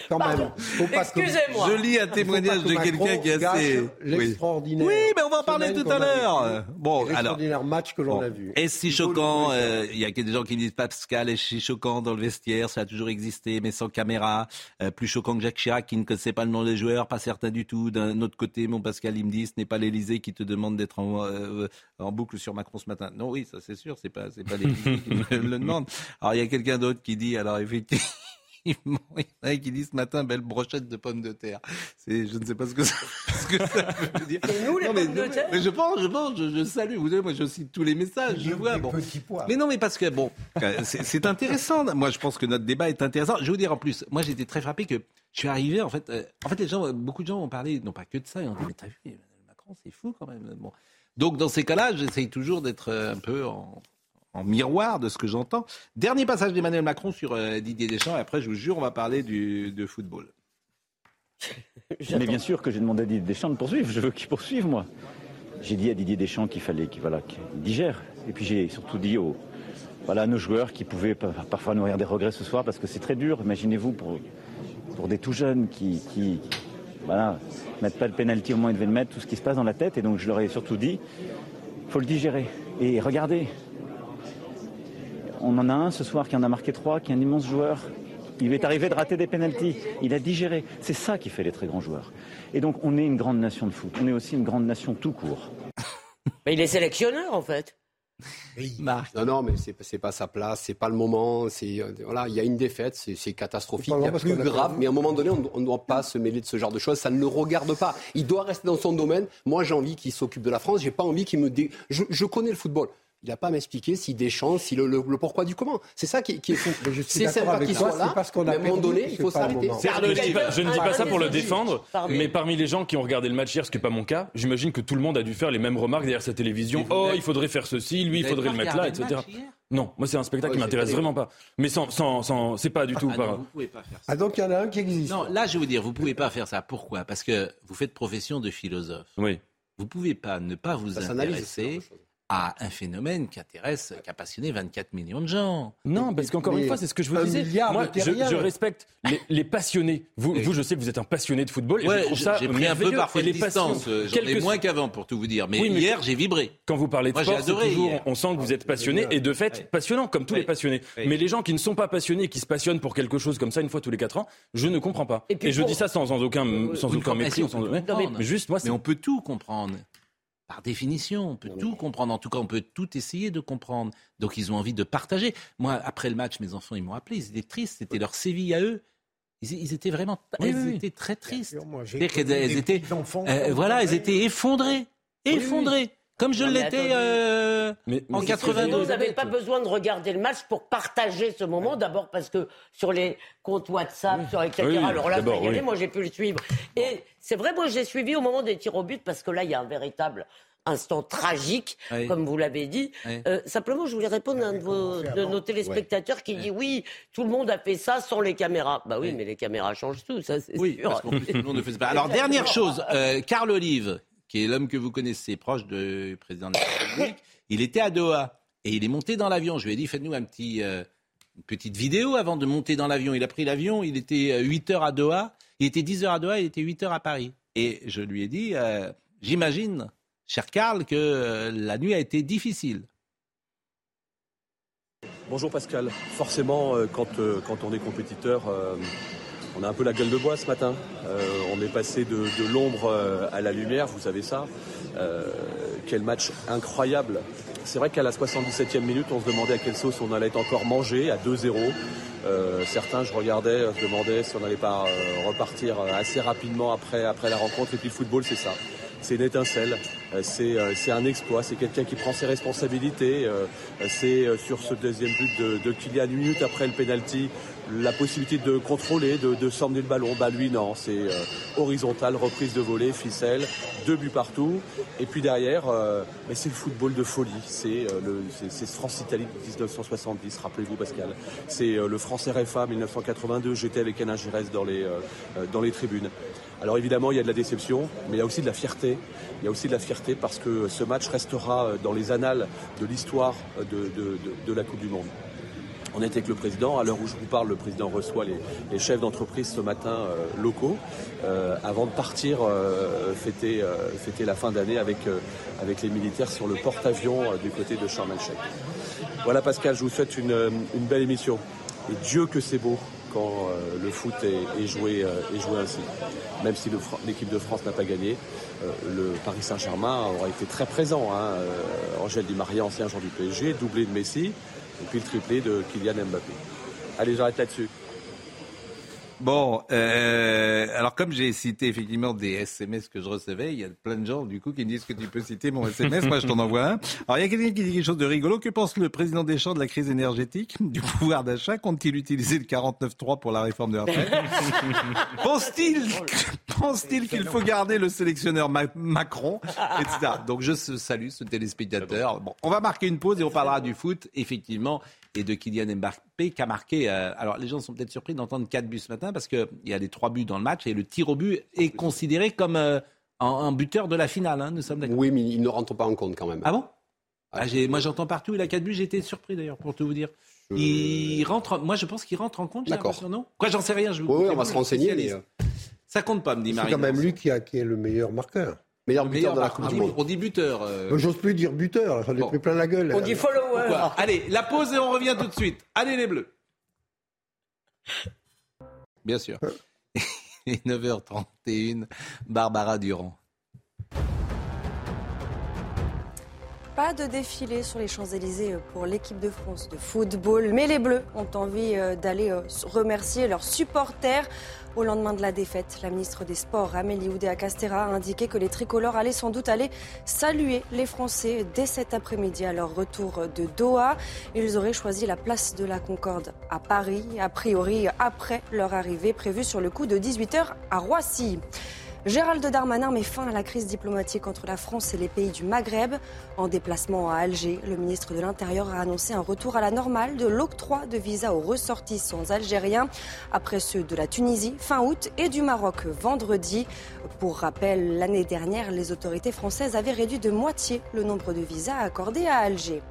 Quand même. Excusez-moi. Je lis un témoignage de quelqu'un qui est assez. L'extraordinaire. Oui. mais on va en parler tout à l'heure. Bon, l'extraordinaire match que l'on a vu. Est-ce si choquant euh, Il y a des gens qui disent Pascal est si choquant dans le vestiaire, ça a toujours existé, mais sans caméra. plus choquant que Jacques Chirac qui ne connaissait pas le nom des joueurs, pas certain du tout. D'un autre côté, mon Pascal, il me dit ce n'est pas l'Elysée qui te demande d'être en euh, en boucle sur Macron ce matin. Non, oui, ça c'est sûr, c'est pas, c'est pas les qui me [LAUGHS] le demandent. Alors il y a quelqu'un d'autre qui dit, alors effectivement. [LAUGHS] il y en a qui disent ce matin belle brochette de pommes de terre. C'est, je ne sais pas ce que ça, [LAUGHS] ce que ça veut dire. C'est nous les pommes de terre. Mais je pense, je pense, je, salue. Vous savez, moi, je cite tous les messages. Je vois. Bon. Mais non, mais parce que bon, c'est intéressant. Moi, je pense que notre débat est intéressant. Je vais vous dire en plus, moi, j'étais très frappé que je suis arrivé. En fait, euh, en fait, les gens, beaucoup de gens ont parlé, non pas que de ça, ils ont dit mais t'as vu, Macron, c'est fou quand même. Bon. Donc, dans ces cas-là, j'essaye toujours d'être un peu en en miroir de ce que j'entends. Dernier passage d'Emmanuel Macron sur euh, Didier Deschamps, et après, je vous jure, on va parler de football. [LAUGHS] Mais bien sûr que j'ai demandé à Didier Deschamps de poursuivre. Je veux qu'il poursuive, moi. J'ai dit à Didier Deschamps qu'il fallait qu'il voilà, digère. Et puis j'ai surtout dit aux, voilà, nos joueurs qui pouvaient parfois nourrir des regrets ce soir, parce que c'est très dur. Imaginez-vous pour, des tout jeunes qui, qui mettent pas le penalty au moment ils devaient le mettre, tout ce qui se passe dans la tête. Et donc je leur ai surtout dit, faut le digérer. Et regardez, on en a un ce soir qui en a marqué trois, qui est un immense joueur. Il est arrivé de rater des pénalties. Il a digéré. C'est ça qui fait les très grands joueurs. Et donc, on est une grande nation de foot. On est aussi une grande nation tout court. [LAUGHS] Mais il est sélectionneur, en fait. Non, non, mais c'est, n'est pas sa place, c'est pas le moment. C'est euh, voilà, il y a une défaite, c'est, catastrophique, il y a plus grave. Mais à un moment donné, on ne doit pas se mêler de ce genre de choses. Ça ne le regarde pas. Il doit rester dans son domaine. Moi, j'ai envie qu'il s'occupe de la France. J'ai pas envie qu'il me dé... je connais le football. Il n'a pas à m'expliquer si des chances, si le, pourquoi du comment. C'est ça qui, est fou. C'est sympa qu'il soit là, parce qu'on a à un moment donné, il faut s'arrêter. Je ne dis pas, ça pour le défendre, mais parmi les gens qui ont regardé le match hier, ce qui n'est pas mon cas, j'imagine que tout le monde a dû faire les mêmes remarques derrière sa télévision. Oh, il faudrait faire ceci, lui, il faudrait le mettre là, etc. Non, moi c'est un spectacle qui m'intéresse vraiment pas. Mais sans, sans, sans c'est pas du tout. Ah, pas... vous pouvez pas faire ça. Ah donc il y en a un qui existe. Non, là je vais vous dire, vous pouvez pas faire ça. Pourquoi? Parce que vous faites profession de philosophe. Oui. Vous pouvez pas ne pas vous intéresser à un phénomène qui intéresse, qui a passionné 24 millions de gens. Non, parce qu'encore une fois, c'est ce que je vous disais. Moi, je, respecte les, passionnés. Vous, vous, je sais que vous êtes un passionné de football. Ouais, j'ai pris un peu parfois de distance. J'en ai moins qu'avant, pour tout vous dire. Mais, hier, j'ai vibré. Quand vous parlez de sport, toujours, on sent que vous êtes passionné et de fait passionnant, comme tous les passionnés. Mais les gens qui ne sont pas passionnés, qui se passionnent pour quelque chose comme ça une fois tous les quatre ans, je ne comprends pas. Et, je dis ça sans, aucun, sans aucun mépris. Juste, moi, mais on peut tout comprendre par définition, on peut tout comprendre. En tout cas, on peut tout essayer de comprendre. Donc, ils ont envie de partager. Moi, après le match, mes enfants, ils m'ont appelé. Ils étaient tristes. C'était leur Séville à eux. Ils, étaient vraiment, ils étaient très tristes. Ils étaient, euh, voilà, ils étaient effondrés, effondrés. Comme je l'étais euh, en 82. Vous n'avez pas besoin de regarder le match pour partager ce moment. D'abord parce que sur les comptes WhatsApp, sur etc. alors là, moi j'ai pu le suivre. Et c'est vrai, moi j'ai suivi au moment des tirs au but parce que là, il y a un véritable instant tragique, comme vous l'avez dit. Euh, simplement, je voulais répondre à un de, nos téléspectateurs qui dit oui, tout le monde a fait ça sans les caméras. Bah oui, mais les caméras changent tout, ça c'est oui, sûr. tout le monde ne fait pas. [LAUGHS] Alors dernière chose, euh, Carl Olive, qui est l'homme que vous connaissez, proche du président de la République, il était à Doha et il est monté dans l'avion. Je lui ai dit faites-nous un petit euh, une petite vidéo avant de monter dans l'avion. Il a pris l'avion, il était 8 heures à Doha, il était 10 heures à Doha, il était 8 heures à Paris. Et je lui ai dit j'imagine cher Karl, que euh, la nuit a été difficile. Bonjour Pascal. Forcément, euh, quand, euh, quand on est compétiteur, on a un peu la gueule de bois ce matin. on est passé de, l'ombre à la lumière, vous savez ça. quel match incroyable. C'est vrai qu'à la 77e minute, on se demandait à quelle sauce on allait encore manger, à 2-0. certains, je regardais, se demandaient si on n'allait pas repartir assez rapidement après, après la rencontre. Et puis le football, c'est ça c'est une étincelle, euh, euh, c'est un exploit, c'est quelqu'un qui prend ses responsabilités. Euh, c'est sur ce deuxième but de, de Kylian, une minute après le penalty, la possibilité de contrôler, de, de s'emmener le ballon. Bah lui non, c'est horizontal, reprise de volée, ficelle, deux buts partout. Et puis derrière, mais c'est le football de folie. C'est c'est France-Italie de 1970, rappelez-vous Pascal. C'est le France-RFA 1982. J'étais avec Anna Giresse dans les dans les tribunes. Alors évidemment, il y a de la déception, mais il y a aussi de la fierté. Il y a aussi de la fierté parce que ce match restera euh, dans les annales de l'histoire euh, de, la Coupe du Monde. On était avec le président. À l'heure où je vous parle, le président reçoit les, chefs d'entreprise ce matin euh, locaux avant de partir fêter, fêter, la fin d'année avec, avec les militaires sur le porte-avions du côté de el-Sheikh. Voilà Pascal, je vous souhaite une, belle émission. Et Dieu que c'est beau quand euh, le foot est, joué, euh, est ainsi. Même si l'équipe de France n'a pas gagné, euh, le Paris Saint-Germain aura été très présent. Hein. Angèle Di Maria, ancien joueur du PSG, doublé de Messi, et puis le triplé de Kylian Mbappé. Allez, j'arrête là-dessus. Bon, euh, alors comme j'ai cité effectivement des SMS que je recevais, il y a plein de gens du coup qui me disent que tu peux citer mon SMS, moi je t'en envoie un. Alors il y a quelqu'un qui dit quelque chose de rigolo. Que pense le président Deschamps de la crise énergétique, du pouvoir d'achat? Compte-t-il utiliser le 49.3 pour la réforme de la retraite? [LAUGHS] Pense-t-il pense-t-il qu'il faut garder le sélectionneur Macron, etc. Donc je salue ce téléspectateur. Bon, on va marquer une pause et on parlera du foot, effectivement et de Kylian Mbappé qui a marqué. Euh, alors les gens sont peut-être surpris d'entendre 4 buts ce matin parce qu'il y a les 3 buts dans le match et le tir au but est considéré comme euh, un, buteur de la finale. Hein, nous sommes d'accord. Oui, mais il ne rentre pas en compte quand même. Ah bon? Ah, Moi j'entends partout, il a 4 buts, j'ai été surpris d'ailleurs pour tout vous dire. Il rentre, moi je pense qu'il rentre en compte, D'accord. non? Quoi, j'en sais rien. Je oui, on va se renseigner. Euh, Ça compte pas, me dit Marie. C'est quand même lui qui, a, qui est le meilleur marqueur. Meilleur buteur de la Coupe du Monde. On dit buteur. Euh... J'ose plus dire buteur, ça bon. plein la gueule. On dit follower. Allez, la pause et on revient tout de suite. Allez les Bleus. Bien sûr. [LAUGHS] 9h31, Barbara Durand. Pas de défilé sur les Champs-Élysées pour l'équipe de France de football, mais les Bleus ont envie euh, d'aller euh, remercier leurs supporters au lendemain de la défaite, la ministre des Sports, Amélie Oudéa-Castera, a indiqué que les tricolores allaient sans doute aller saluer les Français dès cet après-midi à leur retour de Doha. Ils auraient choisi la place de la Concorde à Paris, a priori après leur arrivée prévue sur le coup de 18h à Roissy. Gérald Darmanin met fin à la crise diplomatique entre la France et les pays du Maghreb. En déplacement à Alger, le ministre de l'Intérieur a annoncé un retour à la normale de l'octroi de visas aux ressortissants algériens, après ceux de la Tunisie fin août et du Maroc vendredi. Pour rappel, l'année dernière, les autorités françaises avaient réduit de moitié le nombre de visas accordés à Alger.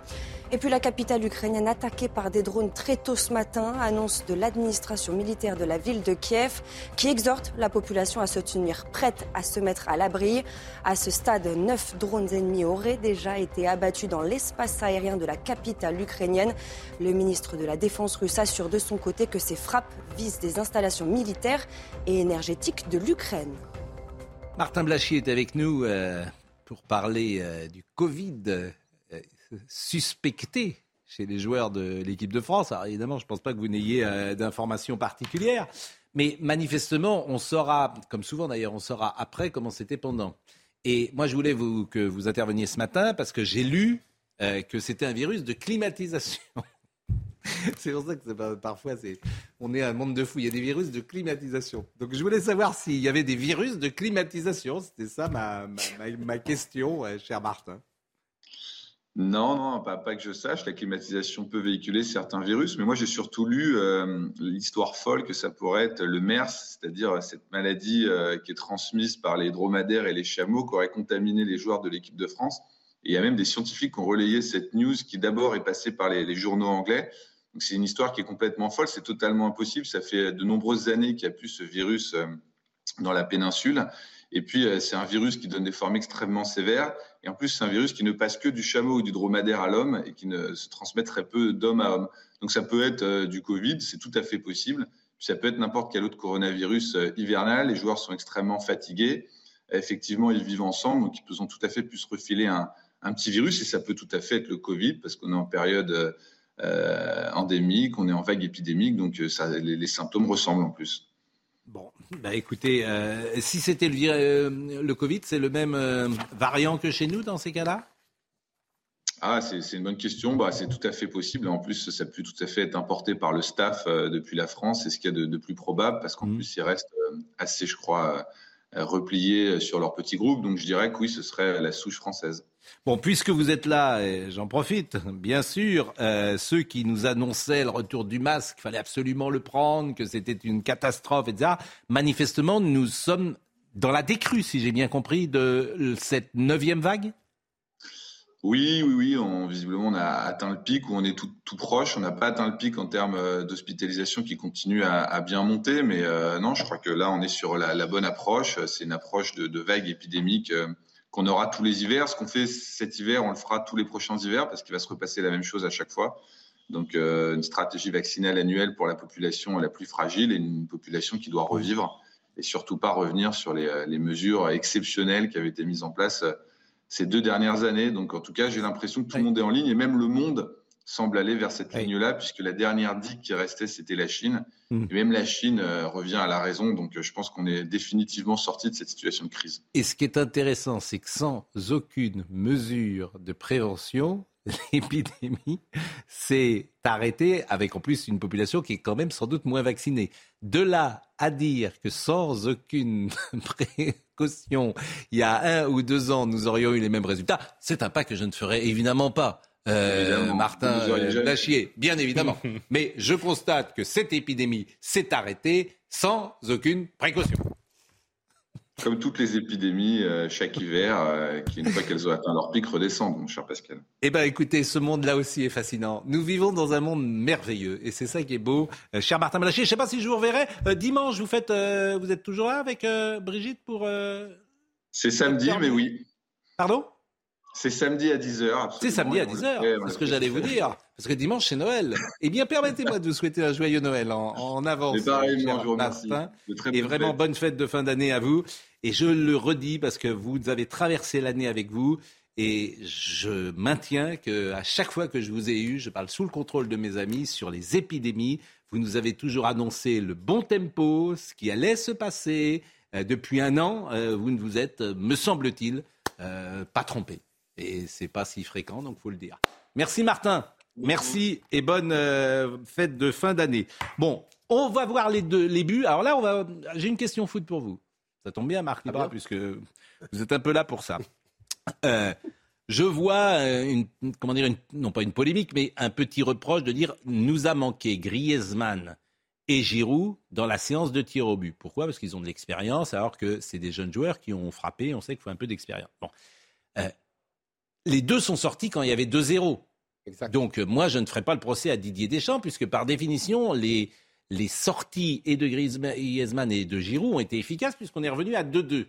Et puis la capitale ukrainienne attaquée par des drones très tôt ce matin, annonce de l'administration militaire de la ville de Kiev qui exhorte la population à se tenir prête à se mettre à l'abri. À ce stade, neuf drones ennemis auraient déjà été abattus dans l'espace aérien de la capitale ukrainienne. Le ministre de la Défense russe assure de son côté que ces frappes visent des installations militaires et énergétiques de l'Ukraine. Martin Blachier est avec nous euh, pour parler euh, du Covid suspecté chez les joueurs de l'équipe de France. Alors évidemment, je ne pense pas que vous n'ayez euh, d'informations particulières, mais manifestement, on saura, comme souvent d'ailleurs, on saura après comment c'était pendant. Et moi, je voulais vous, que vous interveniez ce matin parce que j'ai lu euh, que c'était un virus de climatisation. [LAUGHS] c'est pour ça que parfois, on est un monde de fous. Il y a des virus de climatisation. Donc, je voulais savoir s'il y avait des virus de climatisation. C'était ça ma, ma, question, euh, cher Martin. Non, non, pas, que je sache. La climatisation peut véhiculer certains virus, mais moi j'ai surtout lu euh, l'histoire folle que ça pourrait être le MERS, c'est-à-dire cette maladie euh, qui est transmise par les dromadaires et les chameaux qui aurait contaminé les joueurs de l'équipe de France. Et il y a même des scientifiques qui ont relayé cette news qui d'abord est passée par les, les journaux anglais. Donc c'est une histoire qui est complètement folle, c'est totalement impossible. Ça fait de nombreuses années qu'il y a plus ce virus euh, dans la péninsule. Et puis, euh, c'est un virus qui donne des formes extrêmement sévères. Et en plus, c'est un virus qui ne passe que du chameau ou du dromadaire à l'homme et qui ne se transmet très peu d'homme à homme. Donc, ça peut être euh, du Covid, c'est tout à fait possible. Puis, ça peut être n'importe quel autre coronavirus euh, hivernal. Les joueurs sont extrêmement fatigués. Effectivement, ils vivent ensemble, donc ils ont tout à fait pu se refiler un, petit virus. Et ça peut tout à fait être le Covid, parce qu'on est en période endémique, on est en vague épidémique, donc les symptômes ressemblent en plus. Bon, bah écoutez, euh, si c'était le, euh, le, Covid, c'est le même euh, variant que chez nous dans ces cas-là? Ah, c'est une bonne question. Bah, c'est tout à fait possible. En plus, ça peut tout à fait être importé par le staff depuis la France. C'est ce qu'il y a de, plus probable parce qu'en mmh. plus, ils restent assez, je crois, repliés sur leur petit groupe. Donc, je dirais que oui, ce serait la souche française. Bon, puisque vous êtes là, j'en profite, bien sûr, euh, ceux qui nous annonçaient le retour du masque, fallait absolument le prendre, que c'était une catastrophe, etc., manifestement, nous sommes dans la décrue, si j'ai bien compris, de cette neuvième vague? Oui, oui, oui. On, visiblement, on a atteint le pic ou on est tout, tout proche. On n'a pas atteint le pic en termes euh, d'hospitalisation qui continue à, bien monter. Mais euh, non, je crois que là, on est sur la, bonne approche. C'est une approche de, vague épidémique qu'on aura tous les hivers. Ce qu'on fait cet hiver, on le fera tous les prochains hivers parce qu'il va se repasser la même chose à chaque fois. Donc euh, une stratégie vaccinale annuelle pour la population la plus fragile et une population qui doit revivre et surtout pas revenir sur les, les mesures exceptionnelles qui avaient été mises en place euh, ces deux dernières années. Donc en tout cas, j'ai l'impression que tout le monde est en ligne et même le monde semble aller vers cette ligne-là, puisque la dernière digue qui restait, c'était la Chine. Hmm. Et même la Chine euh, revient à la raison. Donc je pense qu'on est définitivement sorti de cette situation de crise. Et ce qui est intéressant, c'est que sans aucune mesure de prévention, [LAUGHS] l'épidémie s'est arrêtée avec en plus une population qui est quand même sans doute moins vaccinée. De là à dire que sans aucune [LAUGHS] précaution, il y a un ou deux ans, nous aurions eu les mêmes résultats, c'est un pas que je ne ferai évidemment pas. Euh, Martin Lachier, bien évidemment. [LAUGHS] Mais je constate que cette épidémie s'est arrêtée sans aucune précaution. Comme toutes les épidémies euh, chaque hiver, euh, qui une fois qu'elles ont atteint leur pic redescendent, mon cher Pascal. Eh bien écoutez, ce monde-là aussi est fascinant. Nous vivons dans un monde merveilleux et c'est ça qui est beau. cher Martin Malachier, je ne sais pas si je vous reverrai. dimanche, vous, faites, vous êtes toujours là avec Brigitte pour... c'est samedi, mais oui. Pardon? C'est samedi à 10h. C'est samedi à 10h, c'est ce que j'allais vous dire. Parce que dimanche, c'est Noël. Eh bien, permettez-moi de vous souhaiter un joyeux Noël en, avance. Martin. Et vraiment, bonne fête de fin d'année à vous. Et je le redis parce que vous avez traversé l'année avec vous. Et je maintiens qu'à chaque fois que je vous ai eu, je parle sous le contrôle de mes amis sur les épidémies. Vous nous avez toujours annoncé le bon tempo, ce qui allait se passer. Euh, depuis un an, euh, vous ne vous êtes, me semble-t-il, euh, pas trompé. Et c'est pas si fréquent, donc faut le dire. Merci Martin. Merci et bonne euh, fête de fin d'année. Bon, on va voir les deux les buts. Alors là, on va. J'ai une question foot pour vous. Ça tombe bien, Marc ah puisque vous êtes un peu là pour ça. Euh, je vois euh, une, comment dire, non pas une polémique, mais un petit reproche de dire nous a manqué Griezmann et Giroud dans la séance de tir au but. Pourquoi? Parce qu'ils ont de l'expérience, alors que c'est des jeunes joueurs qui ont frappé. On sait qu'il faut un peu d'expérience. Bon les deux sont sortis quand il y avait 2-0. Donc euh, moi, je ne ferai pas le procès à Didier Deschamps, puisque par définition, les, les sorties et de Griezmann et de Giroud ont été efficaces, puisqu'on est revenu à 2-2.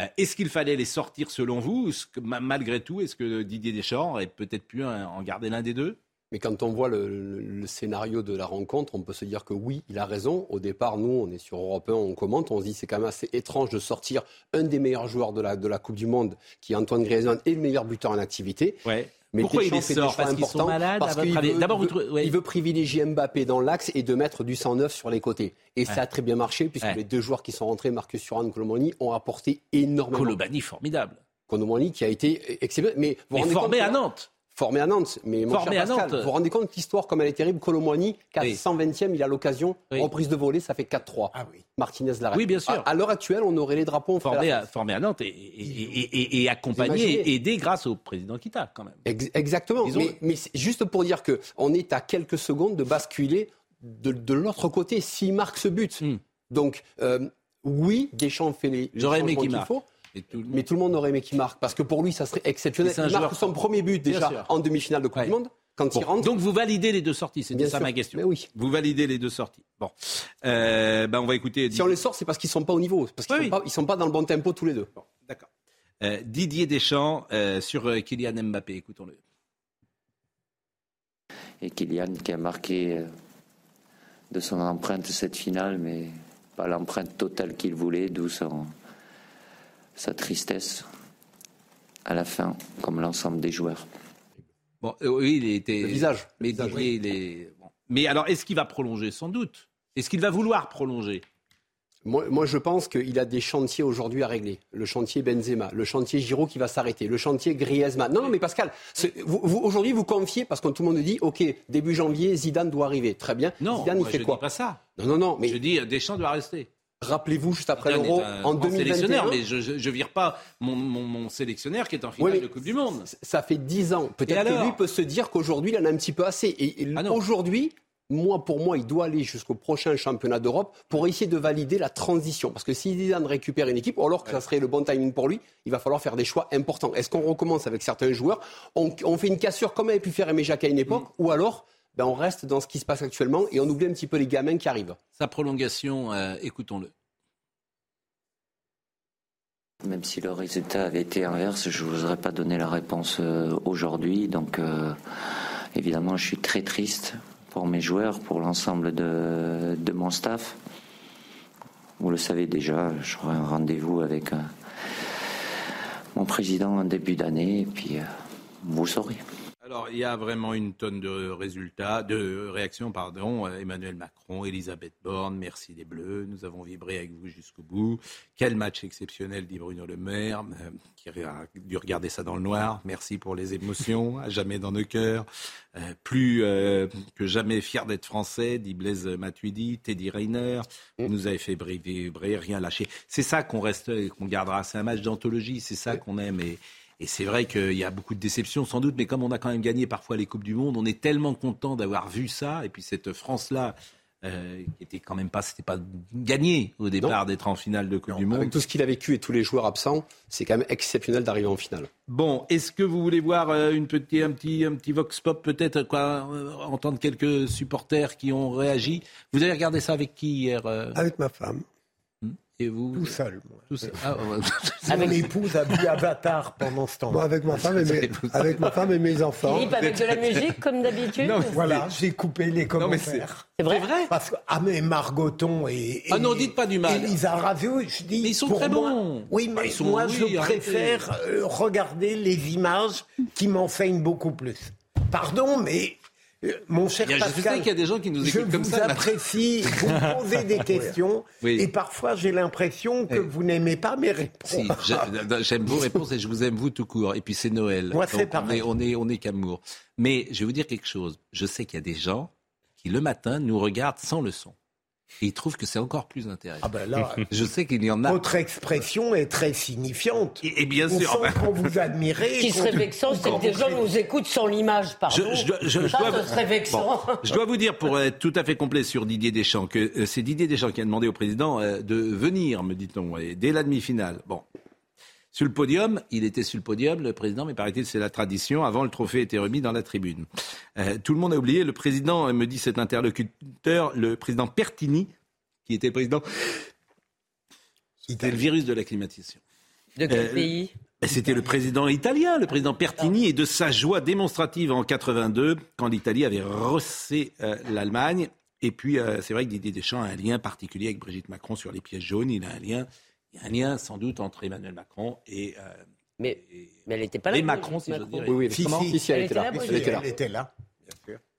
Euh, est-ce qu'il fallait les sortir selon vous? Malgré tout, est-ce que Didier Deschamps aurait peut-être pu en garder l'un des deux? Mais quand on voit le, scénario de la rencontre, on peut se dire que oui, il a raison. Au départ, nous, on est sur Europe 1, on commente, on se dit c'est quand même assez étrange de sortir un des meilleurs joueurs de la, de la Coupe du Monde, qui est Antoine Griezmann, et le meilleur buteur en activité. Ouais. Mais Pourquoi il les sort Parce qu'ils sont malades parce qu'il veut, il veut privilégier Mbappé dans l'axe et de mettre du 109 sur les côtés. Et ça a très bien marché puisque les deux joueurs qui sont rentrés, Marcus Thuram, Colomani, ont apporté énormément. Colomani, formidable. Colomani qui a été exceptionnel. Mais, vous mais formé à Nantes formé à Nantes. Mais mon cher Pascal, vous vous rendez compte que l'histoire, comme elle est terrible, Colomboigny, 420e, il a l'occasion, reprise de volée, ça fait 4-3. Ah oui. Martinez l'arrête. Oui, bien sûr. À, l'heure actuelle, on aurait les drapeaux formé à, formé à Nantes et, et, accompagné et aidé grâce au président Kita, quand même. exactement. Mais, juste pour dire qu'on est à quelques secondes de basculer de, l'autre côté s'il marque ce but. Hmm. Donc, euh, oui, Deschamps fait les, les J'aurais aimé qu'il faut. Mais tout le monde aurait aimé qu'il marque, parce que pour lui, ça serait exceptionnel. Il marque son premier but déjà en demi-finale de Coupe du Monde. Quand il rentre. Donc vous validez les deux sorties, c'est ça ma question. Mais oui. Vous validez les deux sorties. Bon, euh, ben on va écouter. Si on les sort, c'est parce qu'ils sont pas au niveau, parce qu'ils ne sont, pas dans le bon tempo tous les deux. Bon, d'accord. Euh, Didier Deschamps euh, sur Kylian Mbappé, écoutons-le. Et Kylian qui a marqué de son empreinte cette finale, mais pas l'empreinte totale qu'il voulait, d'où son, sa tristesse à la fin, comme l'ensemble des joueurs. Bon, euh, oui, il était. Le visage. Mais, il est... mais alors, est-ce qu'il va prolonger? Sans doute. Est-ce qu'il va vouloir prolonger? Moi, je pense qu'il a des chantiers aujourd'hui à régler. Le chantier Benzema, le chantier Giroud qui va s'arrêter, le chantier Griezmann. Non, non, mais Pascal, aujourd'hui, vous confiez, parce que tout le monde dit, OK, début janvier, Zidane doit arriver. Très bien. Non, Zidane, il fait je quoi? dis pas ça. Non, non, non. Mais... Je dis, Deschamps doit rester. Rappelez-vous, juste après l'Euro, en 2021. Mais je, ne vire pas mon, sélectionneur qui est en finale de Coupe du Monde. Ça fait 10 ans. Peut-être que lui peut se dire qu'aujourd'hui, il en a un petit peu assez. Et, ah aujourd'hui, moi, pour moi, il doit aller jusqu'au prochain championnat d'Europe pour essayer de valider la transition. Parce que si Zidane récupère une équipe, alors que ça serait le bon timing pour lui, il va falloir faire des choix importants. Est-ce qu'on recommence avec certains joueurs? On, fait une cassure comme avait pu faire Aimé Jacques à une époque mm. Ou alors ben, on reste dans ce qui se passe actuellement et on oublie un petit peu les gamins qui arrivent. Sa prolongation, euh, écoutons-le. Même si le résultat avait été inverse, je ne vous aurais pas donné la réponse euh, aujourd'hui. Donc, euh, évidemment, je suis très triste pour mes joueurs, pour l'ensemble de, mon staff. Vous le savez déjà, j'aurai un rendez-vous avec mon président en début d'année, et puis vous saurez Alors, il y a vraiment une tonne de résultats, de réactions, pardon. Emmanuel Macron, Elisabeth Borne, merci les Bleus. Nous avons vibré avec vous jusqu'au bout. Quel match exceptionnel, dit Bruno Le Maire, euh, qui a dû regarder ça dans le noir. Merci pour les émotions, à jamais dans nos cœurs. Euh, plus euh, que jamais fier d'être français, dit Blaise Matuidi, Teddy Reiner. Vous nous avez fait vibrer, rien lâcher. C'est ça qu'on reste, qu'on gardera. C'est un match d'anthologie. C'est ça qu'on aime. Et, et c'est vrai qu'il y a beaucoup de déceptions sans doute, mais comme on a quand même gagné parfois les Coupes du Monde, on est tellement content d'avoir vu ça. Et puis cette France-là, euh, qui était quand même pas, c'était pas gagné au départ d'être en finale de Coupe du Monde. Avec tout ce qu'il a vécu et tous les joueurs absents, c'est quand même exceptionnel d'arriver en finale. Bon, est-ce que vous voulez voir euh, une petite, un petit, un petit vox pop peut-être, quoi, euh, entendre quelques supporters qui ont réagi? Vous avez regardé ça avec qui hier Avec ma femme. Et vous Tout seul, moi. Tout seul. Ah, [LAUGHS] Mon épouse a vu Avatar pendant ce temps. Avec ma femme et [LAUGHS] mes, avec ma femme et mes enfants. Philippe, avec de la musique, comme d'habitude Voilà, j'ai coupé les commentaires. C'est vrai, vrai? Parce que, ah, mais Margoton et, et. Ah non, dites pas du mal. Elisa Ravio, je dis. Mais ils sont pour très moi, bons. Oui, mais Ah, ils sont- moi, oui, je arrêtez. préfère euh, regarder les images qui m'enseignent beaucoup plus. Pardon, mais. Euh, Mon cher a- je Pascal, sais qu'il y a des gens qui nous je écoutent comme vous ça, mais- apprécie, vous [LAUGHS] posez des questions, Oui. et parfois j'ai l'impression que Oui. vous n'aimez pas mes réponses. Si, j'a- j'aime vos réponses et je vous aime vous tout court. Et puis c'est Noël. Moi, c'est on pareil. est, on est, on est qu'amour. Mais je vais vous dire quelque chose. Je sais qu'il y a des gens qui le matin nous regardent sans le son. Et ils trouvent que c'est encore plus intéressant. Ah ben là, [LAUGHS] Je sais qu'il y en a. votre expression est très signifiante. Et, et bien On sûr. sent [LAUGHS] qu'on vous admirait. Ce qui serait vexant, c'est que des gens nous écoutent sans l'image, pardon. Je, je dois- je- je Ça, dois- ce serait vexant. Bon, je dois vous dire, pour être tout à fait complet sur Didier Deschamps, que euh, c'est Didier Deschamps qui a demandé au président euh, de venir, me dit-on, dès la demi-finale. Bon. Sur le podium, il était sur le podium, le président, mais paraît-il, c'est la tradition. Avant, le trophée était remis dans la tribune. Euh, tout le monde a oublié, le président, euh, me dit cet interlocuteur, le président Pertini, qui était le président. C'était le virus de la climatisation. De quel Euh, pays C'était le président italien, le président Pertini, et de sa joie démonstrative en 82, quand l'Italie avait rossé euh, l'Allemagne. Et puis, euh, c'est vrai que Didier Deschamps a un lien particulier avec Brigitte Macron sur les pièces jaunes. Il a un lien, il y a un lien sans doute entre Emmanuel Macron et, euh, Mais, et- mais elle n'était pas là. les Macron, si j'ose Macron. dire. Oui, oui, Si, si. si, elle, Elle était là. là, Elle était là. Elle était là.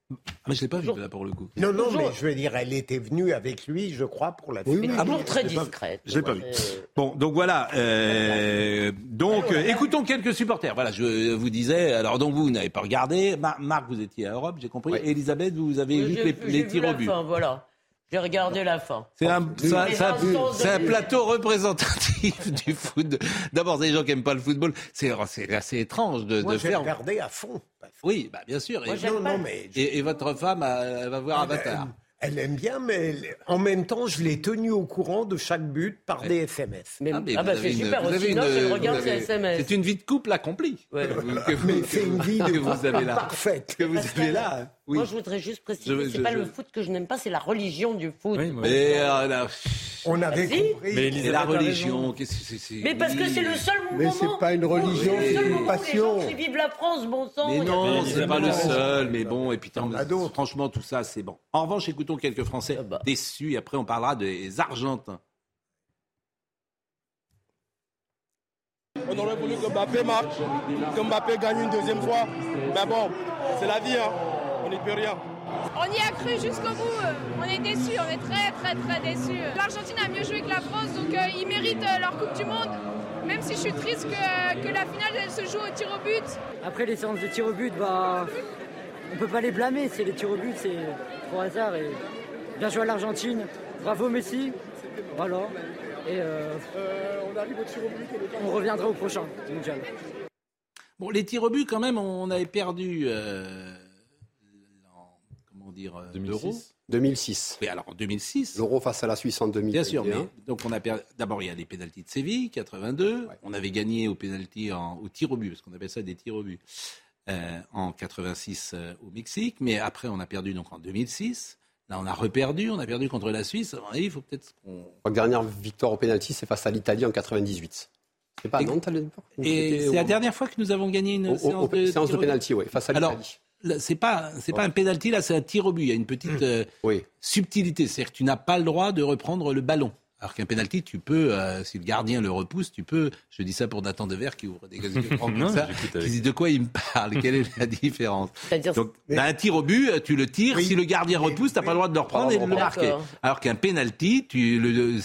Ah, mais je ne l'ai pas vu là pour le coup. Non, non, mais je veux dire, elle était venue avec lui, je crois, pour la Oui. Mais toujours très je discrète. je l'ai pas vu. Euh, Bon, donc voilà. euh, donc, euh, écoutons quelques supporters. Voilà, je vous disais. Alors, donc vous, vous n'avez pas regardé. Mar- Marc, vous étiez à Europe, j'ai compris. Oui. Elisabeth, vous avez vu j'ai- les, les vu tirs au but. fin, Voilà. J'ai regardé la fin. C'est un, c'est c'est c'est plateau représentatif [LAUGHS] du foot. D'abord, des gens qui n'aiment pas le football. C'est c'est assez étrange de, Moi, de j'ai faire. regardé à fond. Oui, bah, bien sûr. Et, Moi, Non, non, mais... et- et votre femme, elle va voir Avatar. Elle aime bien, mais elle- en même temps, je l'ai tenue au courant de chaque but par des SMS. Mais- Ah, mais ah bah c'est une- super vous aussi. une- Non, je vous regarde avez- ces SMS. C'est une vie de couple accomplie. Ouais. Que vous- [LAUGHS] que Mais c'est une vie de que vous avez là. parfaite. Que vous avez là. Oui. Moi, je voudrais juste préciser, Je- c'est pas je- le foot que je n'aime pas, c'est la religion du foot. Oui, moi. Mais euh, là, On avait Si. compris. Mais la religion, qu'est-ce que c'est c'est- Mais parce que c'est le seul Mais moment. c'est pas une religion, le c'est seul une passion. Les gens qui vivent la France, bon sang. Mais non, Mais c'est pas le seul, mais bon, et puis tant- en a d'autres. franchement, tout ça, c'est bon. En revanche, écoutons quelques Français Ah bah. déçus, et après on parlera des Argentins. On aurait voulu que Mbappé marque, que Mbappé gagne une deuxième fois. Mais bon, c'est la vie, hein. on n'y peut rien. On y a cru jusqu'au bout. On est déçus, on est très très très déçus. L'Argentine a mieux joué que la France, donc euh, ils méritent euh, leur Coupe du Monde. Même si je suis triste que, que la finale elle se joue au tir au but. Après les séances de tir au but, bah, on peut pas les blâmer. C'est les tirs au but, c'est trop hasard. Et bien joué à l'Argentine. Bravo Messi. Voilà. Et euh, on arrive au tir au but. on reviendra au prochain mondial. Bon, les tirs au but, quand même, on avait perdu. euh, dire euh, 2006. l'Euro. 2006. Oui, alors en 2006. L'Euro face à la Suisse en 2021. Bien sûr, mais donc on a perdu. D'abord, il y a les pénalties de Séville, 82. On avait gagné au pénalty en, au tir au but, parce qu'on appelle ça des tirs au but, euh, en 86 euh, au Mexique. Mais après, on a perdu donc en 2006. Là, on a reperdu. On a perdu contre la Suisse. À mon avis, il faut peut-être qu'on. La dernière victoire au pénalty, c'est face à l'Italie en 98. C'est pas Et- Nantes Et c'est au- la dernière fois que nous avons gagné une au- séance au- de séance de pénalty, oui, face à l'Italie. C'est pas c'est pas un pénalty là, c'est un tir au but. Il y a une petite euh, Oui. subtilité, c'est-à-dire que tu n'as pas le droit de reprendre le ballon. Alors qu'un penalty, tu peux, euh, si le gardien le repousse, tu peux. Je dis ça pour Nathan Dever qui ouvre des yeux [LAUGHS] comme ça, qui dit de quoi il me parle, [LAUGHS] quelle est la différence? Donc, un tir au but, tu le tires. Si le gardien repousse, t'as pas le droit de le reprendre et de le marquer. Alors qu'un penalty, tu, le,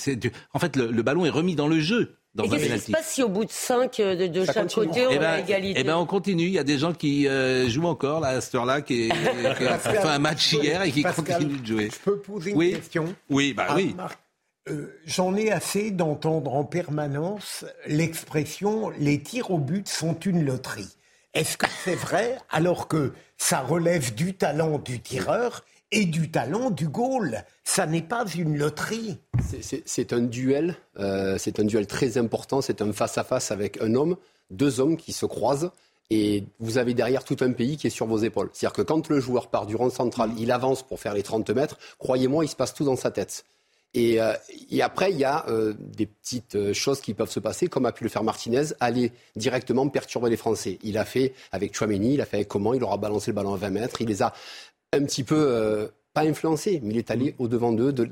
en fait, le, ballon est remis dans le jeu. Dans et qu'est-ce qui se passe si au bout de 5 euh, de, chaque côté, on eh ben, a égalité Eh ben, on continue. Il y a des gens qui euh, jouent encore là, à cette heure-là, qui, qui ont fait un match hier et qui continuent de jouer. Je peux poser une question Oui, bah oui. Euh, j'en ai assez d'entendre en permanence l'expression les tirs au but sont une loterie. Est-ce que c'est vrai alors que ça relève du talent du tireur et du talent du goal Ça n'est pas une loterie. C'est un duel, euh, c'est un duel très important, c'est un face-à-face avec un homme, deux hommes qui se croisent et vous avez derrière tout un pays qui est sur vos épaules. C'est-à-dire que quand le joueur part du rond central, il avance pour faire les 30 mètres, croyez-moi, il se passe tout dans sa tête. Euh, et, après, il y a euh, des petites euh, choses qui peuvent se passer, comme a pu le faire Martinez, aller directement perturber les Français. Il a fait avec Chouameni, il a fait avec comment, il aura balancé le ballon à 20 mètres, il les a un petit peu, pas influencés, mais il est allé au-devant d'eux. De,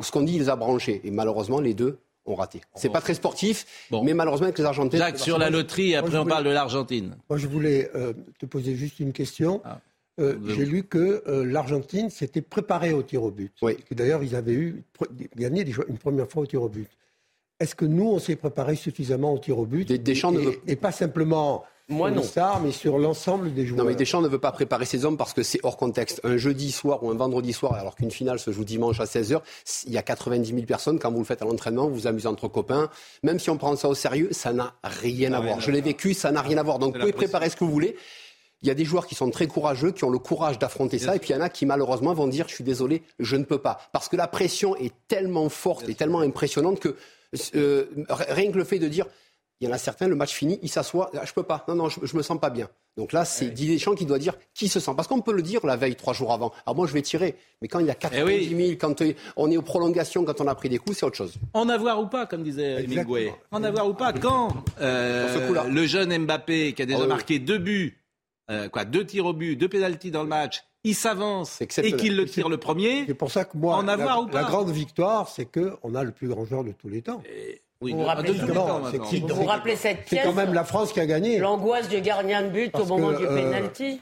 ce qu'on dit, il les a branchés. Et malheureusement, les deux ont raté. C'est pas très sportif, mais malheureusement avec les Argentins. Jacques, sur la loterie, après on parle de l'Argentine. Moi, je voulais te poser juste une question. Ah. Euh, j'ai lu que euh, l'Argentine s'était préparée au tir au but. Oui. D'ailleurs, ils avaient eu gagné une première fois au tir au but. Est-ce que nous, on s'est préparé suffisamment au tir au but Deschamps et, et, pas simplement moi, non. Stars, mais sur l'ensemble des joueurs. Non, mais Deschamps ne veut pas préparer ses hommes parce que c'est hors contexte. Un jeudi soir ou un vendredi soir, alors qu'une finale se joue dimanche à 16h, il y a 90 000 personnes. Quand vous le faites à l'entraînement, vous vous amusez entre copains. Même si on prend ça au sérieux, ça n'a rien à voir. Je l'ai vécu, ça n'a rien à voir. Donc, vous pouvez préparer ce que vous voulez. Il y a des joueurs qui sont très courageux, qui ont le courage d'affronter ça, et puis il y en a qui malheureusement vont dire je suis désolé, je ne peux pas. Parce que la pression est tellement forte et tellement impressionnante que euh, rien que le fait de dire il y en a certains, le match fini, ils s'assoient, ah, je peux pas, non, non, je, je me sens pas bien. Donc là, c'est Didier Deschamps qui doit dire qui se sent. Parce qu'on peut le dire la veille, trois jours avant. Alors moi, je vais tirer. Mais quand il y a 90 000, eh quand euh, on est aux prolongations, quand on a pris des coups, c'est autre chose. En avoir ou pas, comme disait Emile En avoir ou pas, quand euh, le jeune Mbappé, qui a déjà oh marqué deux buts, euh, quoi, deux tirs au but, deux pénalties dans le match, il s'avance et qu'il le tire le premier. C'est pour ça que moi, la, la, grande victoire, c'est qu'on a le plus grand joueur de tous les temps. Vous vous rappelez, vous rappelez cette pièce C'est quand même la France qui a gagné. L'angoisse du gardien de but au moment du euh, pénalty.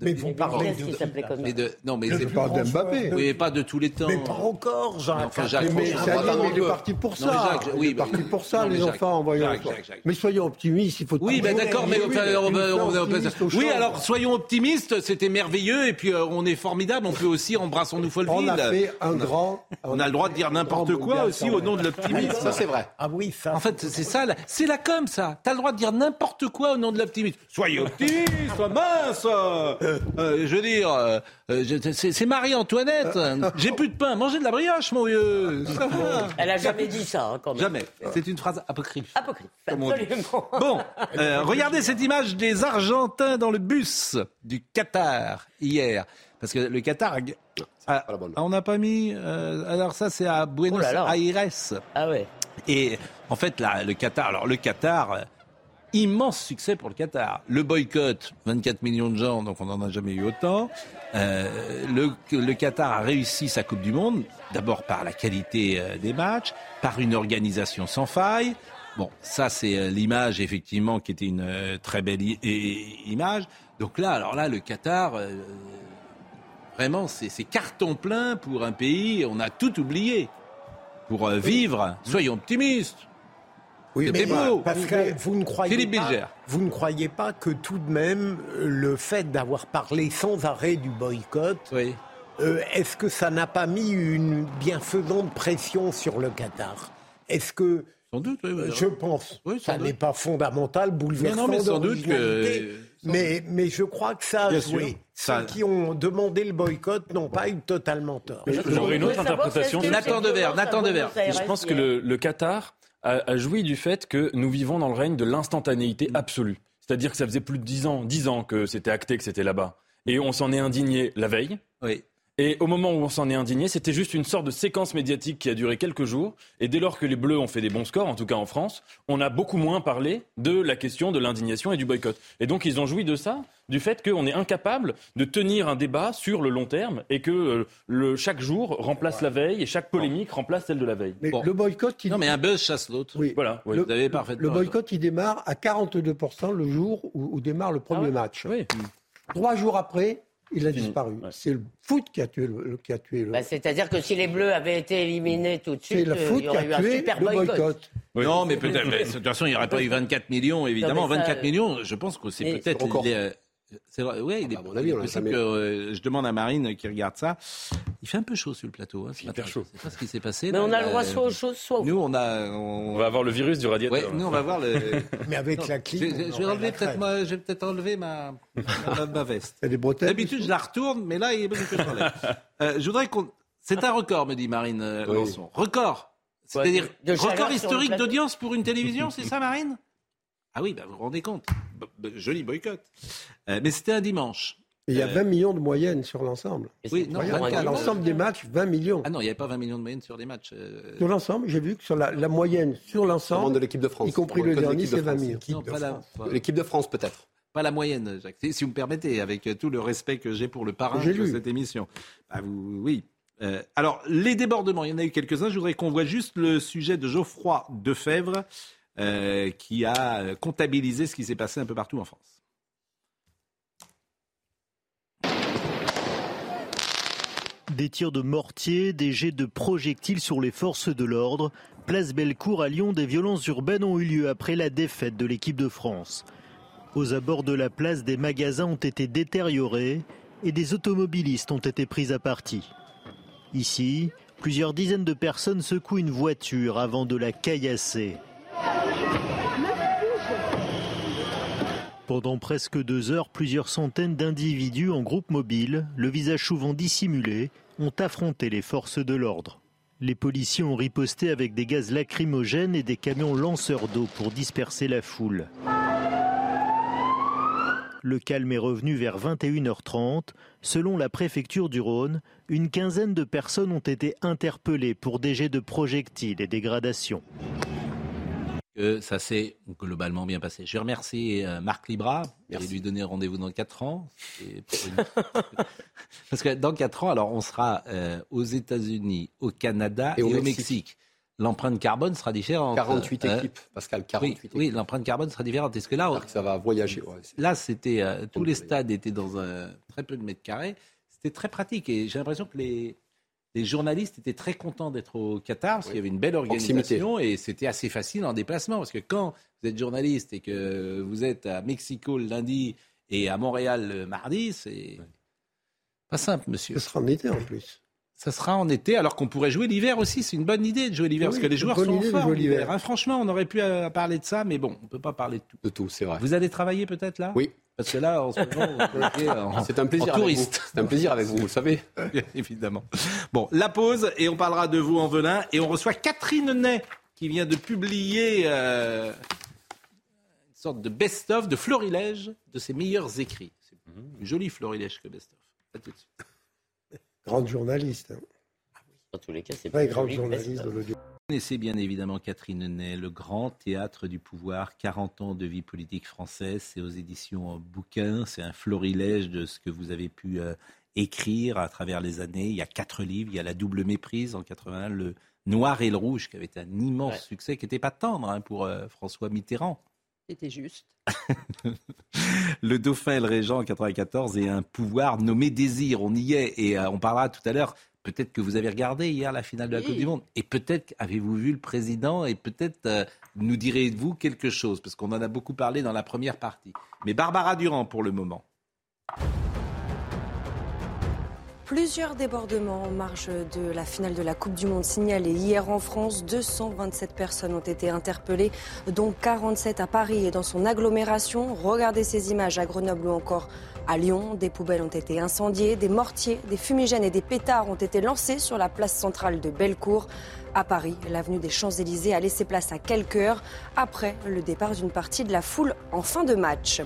Bon, mais vous parlez de, s'appelait comme mais de, non, mais je parle d'Mbappé. Oui, pas de tous les temps. Mais pas encore, Jacques. Enfin, Jacques mais, il est parti pour ça. Non, Jacques, oui, il est parti pour ça, les enfants en voyant. Mais soyons optimistes, il faut. Oui, ben d'accord, mais oui, alors soyons optimistes. C'était merveilleux et puis euh, on est formidable. On peut aussi embrassons-nous Folleville. On a fait un grand. On a le droit de dire n'importe quoi aussi au nom de l'optimisme. Ça c'est vrai. Ah oui, ça. En fait, c'est ça. C'est la com, ça. T'as le droit de dire n'importe quoi au nom de l'optimisme. Soyez optimistes, mince. Euh, je veux dire, euh, c'est Marie-Antoinette. J'ai plus de pain, mangez de la brioche, mon vieux. Elle a jamais dit ça, hein, quand même. Jamais. C'est une phrase apocryphe. Apocryphe, absolument. Bon, euh, regardez cette image des Argentins dans le bus du Qatar hier. Parce que le Qatar. Ah, on n'a pas mis. alors, ça, c'est à Buenos oh Aires. Ah ouais. Et en fait, là, le Qatar. Alors, le Qatar immense succès pour le Qatar. Le boycott, 24 millions de gens, donc on n'en a jamais eu autant. Euh, le, le, Qatar a réussi sa Coupe du Monde, d'abord par la qualité euh, des matchs, par une organisation sans faille. Bon, ça c'est euh, l'image effectivement qui était une très belle image. Donc là, alors là, le Qatar, vraiment, c'est carton plein pour un pays. On a tout oublié pour vivre. Soyons optimistes. Oui, mais parce que vous ne croyez pas, vous ne croyez pas que tout de même le fait d'avoir parlé sans arrêt du boycott, euh, est-ce que ça n'a pas mis une bienfaisante pression sur le Qatar? Est-ce que sans doute, je pense, ça n'est pas fondamental, bouleversant non, mais sans doute que... mais, mais je crois que ça a joué. Ceux qui ont demandé le boycott n'ont pas eu totalement tort. J'aurais une autre interprétation. Nathan Devers, Nathan Devers. Je pense que le, le Qatar a, joui du fait que nous vivons dans le règne de l'instantanéité absolue. C'est-à-dire que ça faisait plus de ans, dix ans que c'était acté que c'était là-bas. Et on s'en est indigné la veille. Oui. Et au moment où on s'en est indigné, c'était juste une sorte de séquence médiatique qui a duré quelques jours. Et dès lors que les Bleus ont fait des bons scores, en tout cas en France, on a beaucoup moins parlé de la question de l'indignation et du boycott. Et donc ils ont joui de ça, du fait qu'on est incapable de tenir un débat sur le long terme et que euh, le, chaque jour remplace la veille et chaque polémique remplace celle de la veille. Mais le boycott, Non, mais un buzz chasse l'autre. Oui. Voilà. Le, vous avez parfaitement le boycott, il démarre à 42% le jour où, démarre le premier ah match. Oui. Trois jours après, il a disparu. C'est le foot qui a tué le. Qui a tué le... Bah, C'est-à-dire que si les Bleus avaient été éliminés tout de suite, le foot il y aurait eu un super le boycott. Non, mais peut-être. de toute façon, il n'y aurait pas eu 24 millions, évidemment. 24 millions, je pense que c'est peut-être. C'est vrai, ouais, il est, mon avis, possible que euh, je demande à Marine qui regarde ça. Il fait un peu chaud sur le plateau. Hein, hyper chaud. C'est pas ce qui s'est passé. Mais on a le droit soit au chaud, soit Nous, on a. On... va avoir le virus du radiateur. Ouais, nous, on va voir le. [LAUGHS] Mais avec la clim. Je, je vais enlever peut-être moi, je vais peut-être enlever ma, ma, ma veste. Des bretelles. D'habitude, je la retourne, mais là, il est bon que je l'enlève. Euh, je voudrais qu'on. C'est un record, me dit Marine euh, oui. Record. C'est-à-dire record historique d'audience pour une télévision, c'est ça, Marine? Ah oui, bah, vous vous rendez compte. Joli boycott. Euh, mais c'était un dimanche. il y a 20 euh, millions de moyenne sur l'ensemble. Oui, non, l'ensemble des matchs, 20 millions. Ah non, il n'y avait pas 20 millions de moyenne sur des matchs. Euh. Sur l'ensemble, j'ai vu que sur la, moyenne, sur l'ensemble, de l'équipe de France, y compris le dernier, c'est 20 millions. L'équipe de France, peut-être. Pas la moyenne, Jacques. Si vous me permettez, avec tout le respect que j'ai pour le parrain de cette émission. Bah, vous, oui. alors, les débordements, il y en a eu quelques-uns. Je voudrais qu'on voit juste le sujet de Geoffroy Defebvre. Euh, qui a comptabilisé ce qui s'est passé un peu partout en France. Des tirs de mortier, des jets de projectiles sur les forces de l'ordre. Place Bellecour à Lyon, des violences urbaines ont eu lieu après la défaite de l'équipe de France. Aux abords de la place, des magasins ont été détériorés et des automobilistes ont été pris à partie. Ici, plusieurs dizaines de personnes secouent une voiture avant de la caillasser. Pendant presque deux heures, plusieurs centaines d'individus en groupe mobile, le visage souvent dissimulé, ont affronté les forces de l'ordre. Les policiers ont riposté avec des gaz lacrymogènes et des camions lanceurs d'eau pour disperser la foule. Le calme est revenu vers 21h30. Selon la préfecture du Rhône, une quinzaine de personnes ont été interpellées pour des jets de projectiles et dégradations que ça s'est globalement bien passé. Je remercie euh, Marc Libra et lui donner rendez-vous dans 4 ans. [LAUGHS] Parce que dans 4 ans, alors on sera euh, aux États-Unis, au Canada et, au, Mexique. L'empreinte carbone sera différente. 48 euh, équipes, Pascal, 48 oui, Oui, l'empreinte carbone sera différente. Est-ce que là, ça va voyager. là, c'était tous les stades étaient dans un, très peu de mètres carrés. C'était très pratique et j'ai l'impression que les les journalistes étaient très contents d'être au Qatar parce qu'il y avait une belle organisation et c'était assez facile en déplacement. Parce que quand vous êtes journaliste et que vous êtes à Mexico le lundi et à Montréal le mardi, c'est pas simple, monsieur. Ce sera en été en plus. Ça sera en été, alors qu'on pourrait jouer l'hiver aussi. C'est une bonne idée de jouer l'hiver, parce que les joueurs sont en forme l'hiver. Hein, franchement, on aurait pu euh, parler de ça, mais bon, on ne peut pas parler de tout. De tout, c'est vrai. Vous allez travailler peut-être là? Oui. Parce que là, en ce moment, c'est un plaisir touriste. C'est un plaisir avec vous, vous le savez. [LAUGHS] évidemment. Bon, la pause et on parlera de vous en venin et on reçoit Catherine Ney qui vient de publier euh, une sorte de best-of de florilège de ses meilleurs écrits. C'est un joli florilège que best-of. À tout de suite. Grande journaliste. Hein. Dans tous les cas, c'est pas grande journaliste de l'audio. Vous connaissez bien évidemment Catherine Ney, le grand théâtre du pouvoir, 40 ans de vie politique française, c'est aux éditions Bouquin, c'est un florilège de ce que vous avez pu euh, écrire à travers les années. Il y a quatre livres, il y a La double méprise en 81, Le Noir et le Rouge, qui avait été un immense succès, qui n'était pas tendre hein, pour euh, François Mitterrand. C'était juste. [LAUGHS] le dauphin et le régent en 94 et un pouvoir nommé désir. On y est et euh, on parlera tout à l'heure Peut-être que vous avez regardé hier la finale de la Coupe du Monde. Et peut-être avez-vous vu le président et peut-être euh, nous direz-vous quelque chose, parce qu'on en a beaucoup parlé dans la première partie. Mais Barbara Durand pour le moment. Plusieurs débordements en marge de la finale de la Coupe du Monde signalés hier en France. 227 personnes ont été interpellées, dont 47 à Paris et dans son agglomération. Regardez ces images à Grenoble ou encore à Lyon, des poubelles ont été incendiées, des mortiers, des fumigènes et des pétards ont été lancés sur la place centrale de Bellecour. À Paris, l'avenue des Champs-Élysées a laissé place à quelques heures après le départ d'une partie de la foule en fin de match.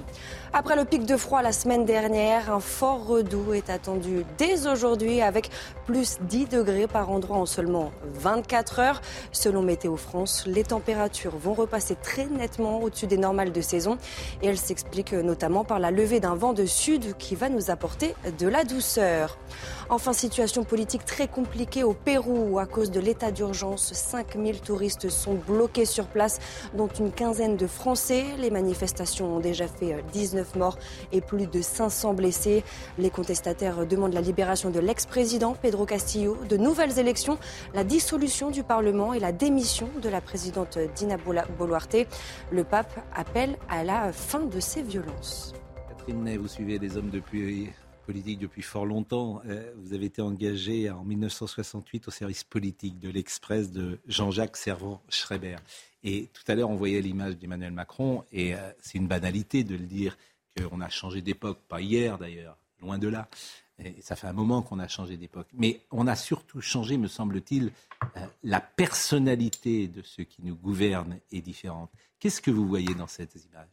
Après le pic de froid la semaine dernière, un fort redout est attendu dès aujourd'hui avec plus 10 degrés par endroit en seulement 24 heures. Selon Météo France, les températures vont repasser très nettement au-dessus des normales de saison et elles s'expliquent notamment par la levée d'un vent de sud qui va nous apporter de la douceur. Enfin, situation politique très compliquée au Pérou à cause de l'état d'urgence. 5000 touristes sont bloqués sur place, dont une quinzaine de Français. Les manifestations ont déjà fait 19 morts et plus de 500 blessés. Les contestataires demandent la libération de l'ex-président Pedro Castillo, de nouvelles élections, la dissolution du Parlement et la démission de la présidente Dina Boluarte. Le pape appelle à la fin de ces violences. Catherine vous suivez les hommes depuis politique depuis fort longtemps. Euh, vous avez été engagé en 1968 au service politique de l'Express de Jean-Jacques Servan-Schreiber. Et tout à l'heure, on voyait l'image d'Emmanuel Macron, et euh, c'est une banalité de le dire qu'on a changé d'époque, pas hier d'ailleurs, loin de là. Et ça fait un moment qu'on a changé d'époque. Mais on a surtout changé, me semble-t-il, euh, la personnalité de ceux qui nous gouvernent est différente. Qu'est-ce que vous voyez dans cette image?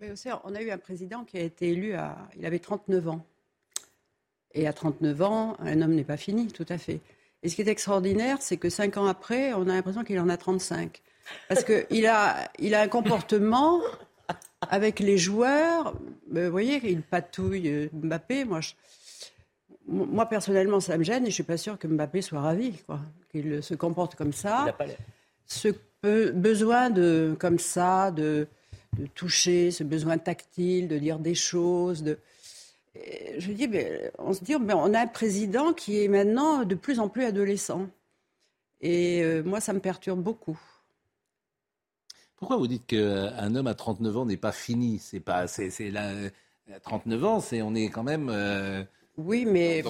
Mais aussi, On a eu un président qui a été élu à. Il avait 39 ans. Et à 39 ans, un homme n'est pas fini, tout à fait. Et ce qui est extraordinaire, c'est que cinq ans après, on a l'impression qu'il en a 35. Parce qu'il a, il a un comportement avec les joueurs, vous voyez, il patouille euh, Mbappé. Moi, moi, personnellement, ça me gêne et je ne suis pas sûr que Mbappé soit ravi, quoi, qu'il se comporte comme ça. Il a pas ce besoin de, comme ça, de, de, toucher, ce besoin tactile, de dire des choses. De... Je dis, mais on se dit, mais on a un président qui est maintenant de plus en plus adolescent. Et euh, moi, ça me perturbe beaucoup. Pourquoi vous dites qu'un homme à 39 ans n'est pas fini? C'est pas, c'est, là, à 39 ans, c'est, on est quand même. Euh, oui, mais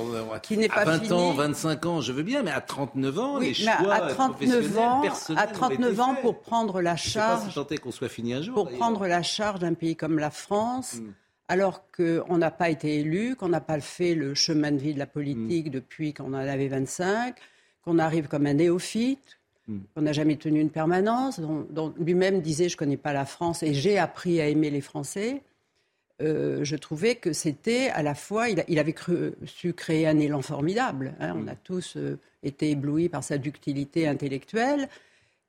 qui n'est pas 20 ans, 25 ans, je veux bien, mais à 39 ans, oui, les choix à 39 ans, à 39 ans pour prendre la charge. Pas si qu'on soit fini un jour. Pour prendre la charge d'un pays comme la France. Hmm. Alors qu'on n'a pas été élu, qu'on n'a pas fait le chemin de vie de la politique hmm. depuis qu'on en avait 25, qu'on arrive comme un néophyte, Hmm. On n'a jamais tenu une permanence, dont, lui-même disait je ne connais pas la France et j'ai appris à aimer les Français. Euh, je trouvais que c'était à la fois, il, avait su créer un élan formidable. Hein. On a tous euh, été éblouis par sa ductilité intellectuelle,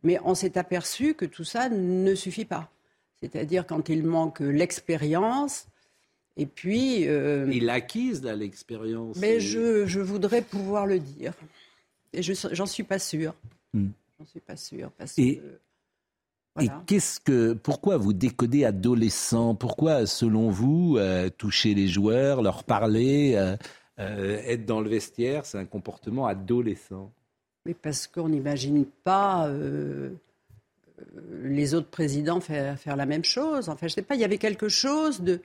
mais on s'est aperçu que tout ça ne suffit pas. C'est-à-dire quand il manque l'expérience, et puis... Euh, il acquise l'expérience. Mais je, voudrais pouvoir le dire. Et j'en suis pas sûre. Hmm. J'en suis pas sûre. Parce et, et qu'est-ce que, pourquoi vous décodez adolescent Pourquoi, selon vous, euh, toucher les joueurs, leur parler, euh, euh, être dans le vestiaire, c'est un comportement adolescent? Mais parce qu'on n'imagine pas les autres présidents faire, faire, la même chose. Enfin, je sais pas, il y avait quelque chose de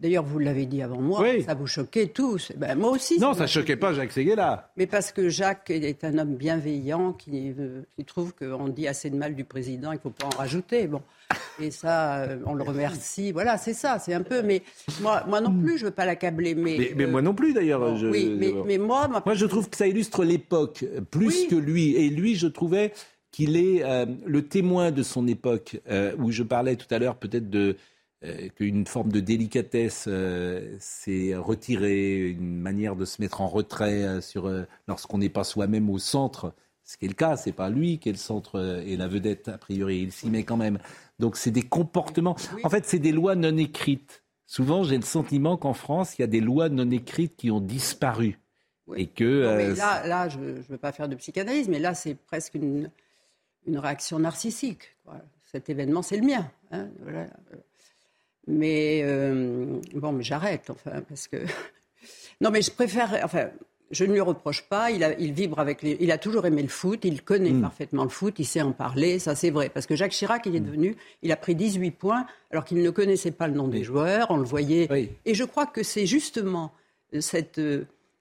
D'ailleurs, vous l'avez dit avant moi, ça vous choquait tous. Ben, moi aussi. Non, ça ne choquait pas Jacques Séguéla. Mais parce que Jacques est un homme bienveillant qui, qui trouve qu'on dit assez de mal du président, il ne faut pas en rajouter. Bon. Et ça, euh, on le remercie. Voilà, c'est ça, c'est un peu. Mais moi, moi non plus, je ne veux pas l'accabler. Mais, mais, moi non plus, d'ailleurs. oui, mais, mais moi. Moi, je trouve que ça illustre l'époque plus que lui. Et lui, je trouvais qu'il est euh, le témoin de son époque, euh, où je parlais tout à l'heure peut-être de euh, qu'une forme de délicatesse euh, s'est retirée, une manière de se mettre en retrait euh, sur lorsqu'on n'est pas soi-même au centre. Ce qui est le cas, c'est pas lui qui est le centre et la vedette a priori, il s'y met quand même. Donc c'est des comportements. En fait, c'est des lois non écrites. Souvent, j'ai le sentiment qu'en France, il y a des lois non écrites qui ont disparu. Et que, là, là, je ne veux pas faire de psychanalyse, mais là, c'est presque une, une réaction narcissique. Cet événement, c'est le mien. Hein, mais euh, bon, mais j'arrête, enfin, parce que. [LAUGHS] non, mais je préfère. Enfin, je ne lui reproche pas. Il, a, il vibre avec les. Il a toujours aimé le foot. Il connaît mm. parfaitement le foot. Il sait en parler. Ça, c'est vrai. Parce que Jacques Chirac, il est mm. devenu. Il a pris 18 points alors qu'il ne connaissait pas le nom des joueurs. On le voyait. Et je crois que c'est justement cette.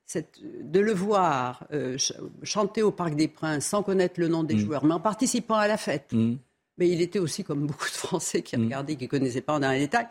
Cette, de le voir euh, chanter au Parc des Princes sans connaître le nom des mm. joueurs, mais en participant à la fête, mais il était aussi comme beaucoup de Français qui mm. regardaient, qui ne connaissaient pas en un détail.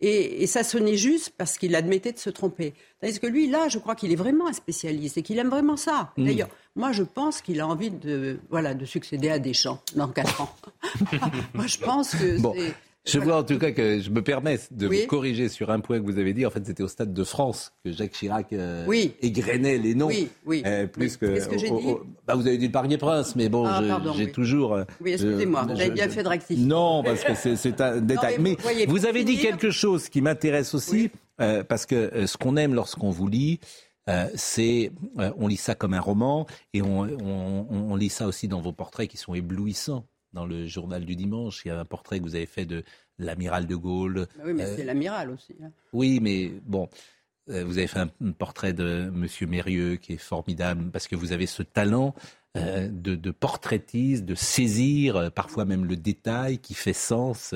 Et, ça sonnait juste parce qu'il admettait de se tromper. Tandis que lui, là, je crois qu'il est vraiment un spécialiste et qu'il aime vraiment ça. Mm. D'ailleurs, moi, je pense qu'il a envie de, voilà, de succéder à Deschamps dans quatre ans. [LAUGHS] moi, je pense que c'est je vois en tout cas que je me permets de vous corriger sur un point que vous avez dit. En fait, c'était au Stade de France que Jacques Chirac euh, égrenait les noms. Oui, oui. Euh, plus que. Qu'est-ce que j'ai dit bah, Vous avez dit le Parnier-Prince, mais bon, ah, j'ai toujours. Euh, oui, excusez-moi, vous avez bien fait de rectifier. Non, parce que c'est un [LAUGHS] détail. mais, vous, avez dit quelque chose qui m'intéresse aussi, euh, parce que ce qu'on aime lorsqu'on vous lit, euh, c'est, on lit ça comme un roman et on, on, on, lit ça aussi dans vos portraits qui sont éblouissants dans le journal du dimanche. Il y a un portrait que vous avez fait de l'amiral de Gaulle. Bah oui, mais c'est l'amiral aussi. Hein. Oui, mais bon, euh, vous avez fait un, portrait de Monsieur Mérieux qui est formidable parce que vous avez ce talent euh, de, de, portraitiste, de saisir euh, parfois même le détail qui fait sens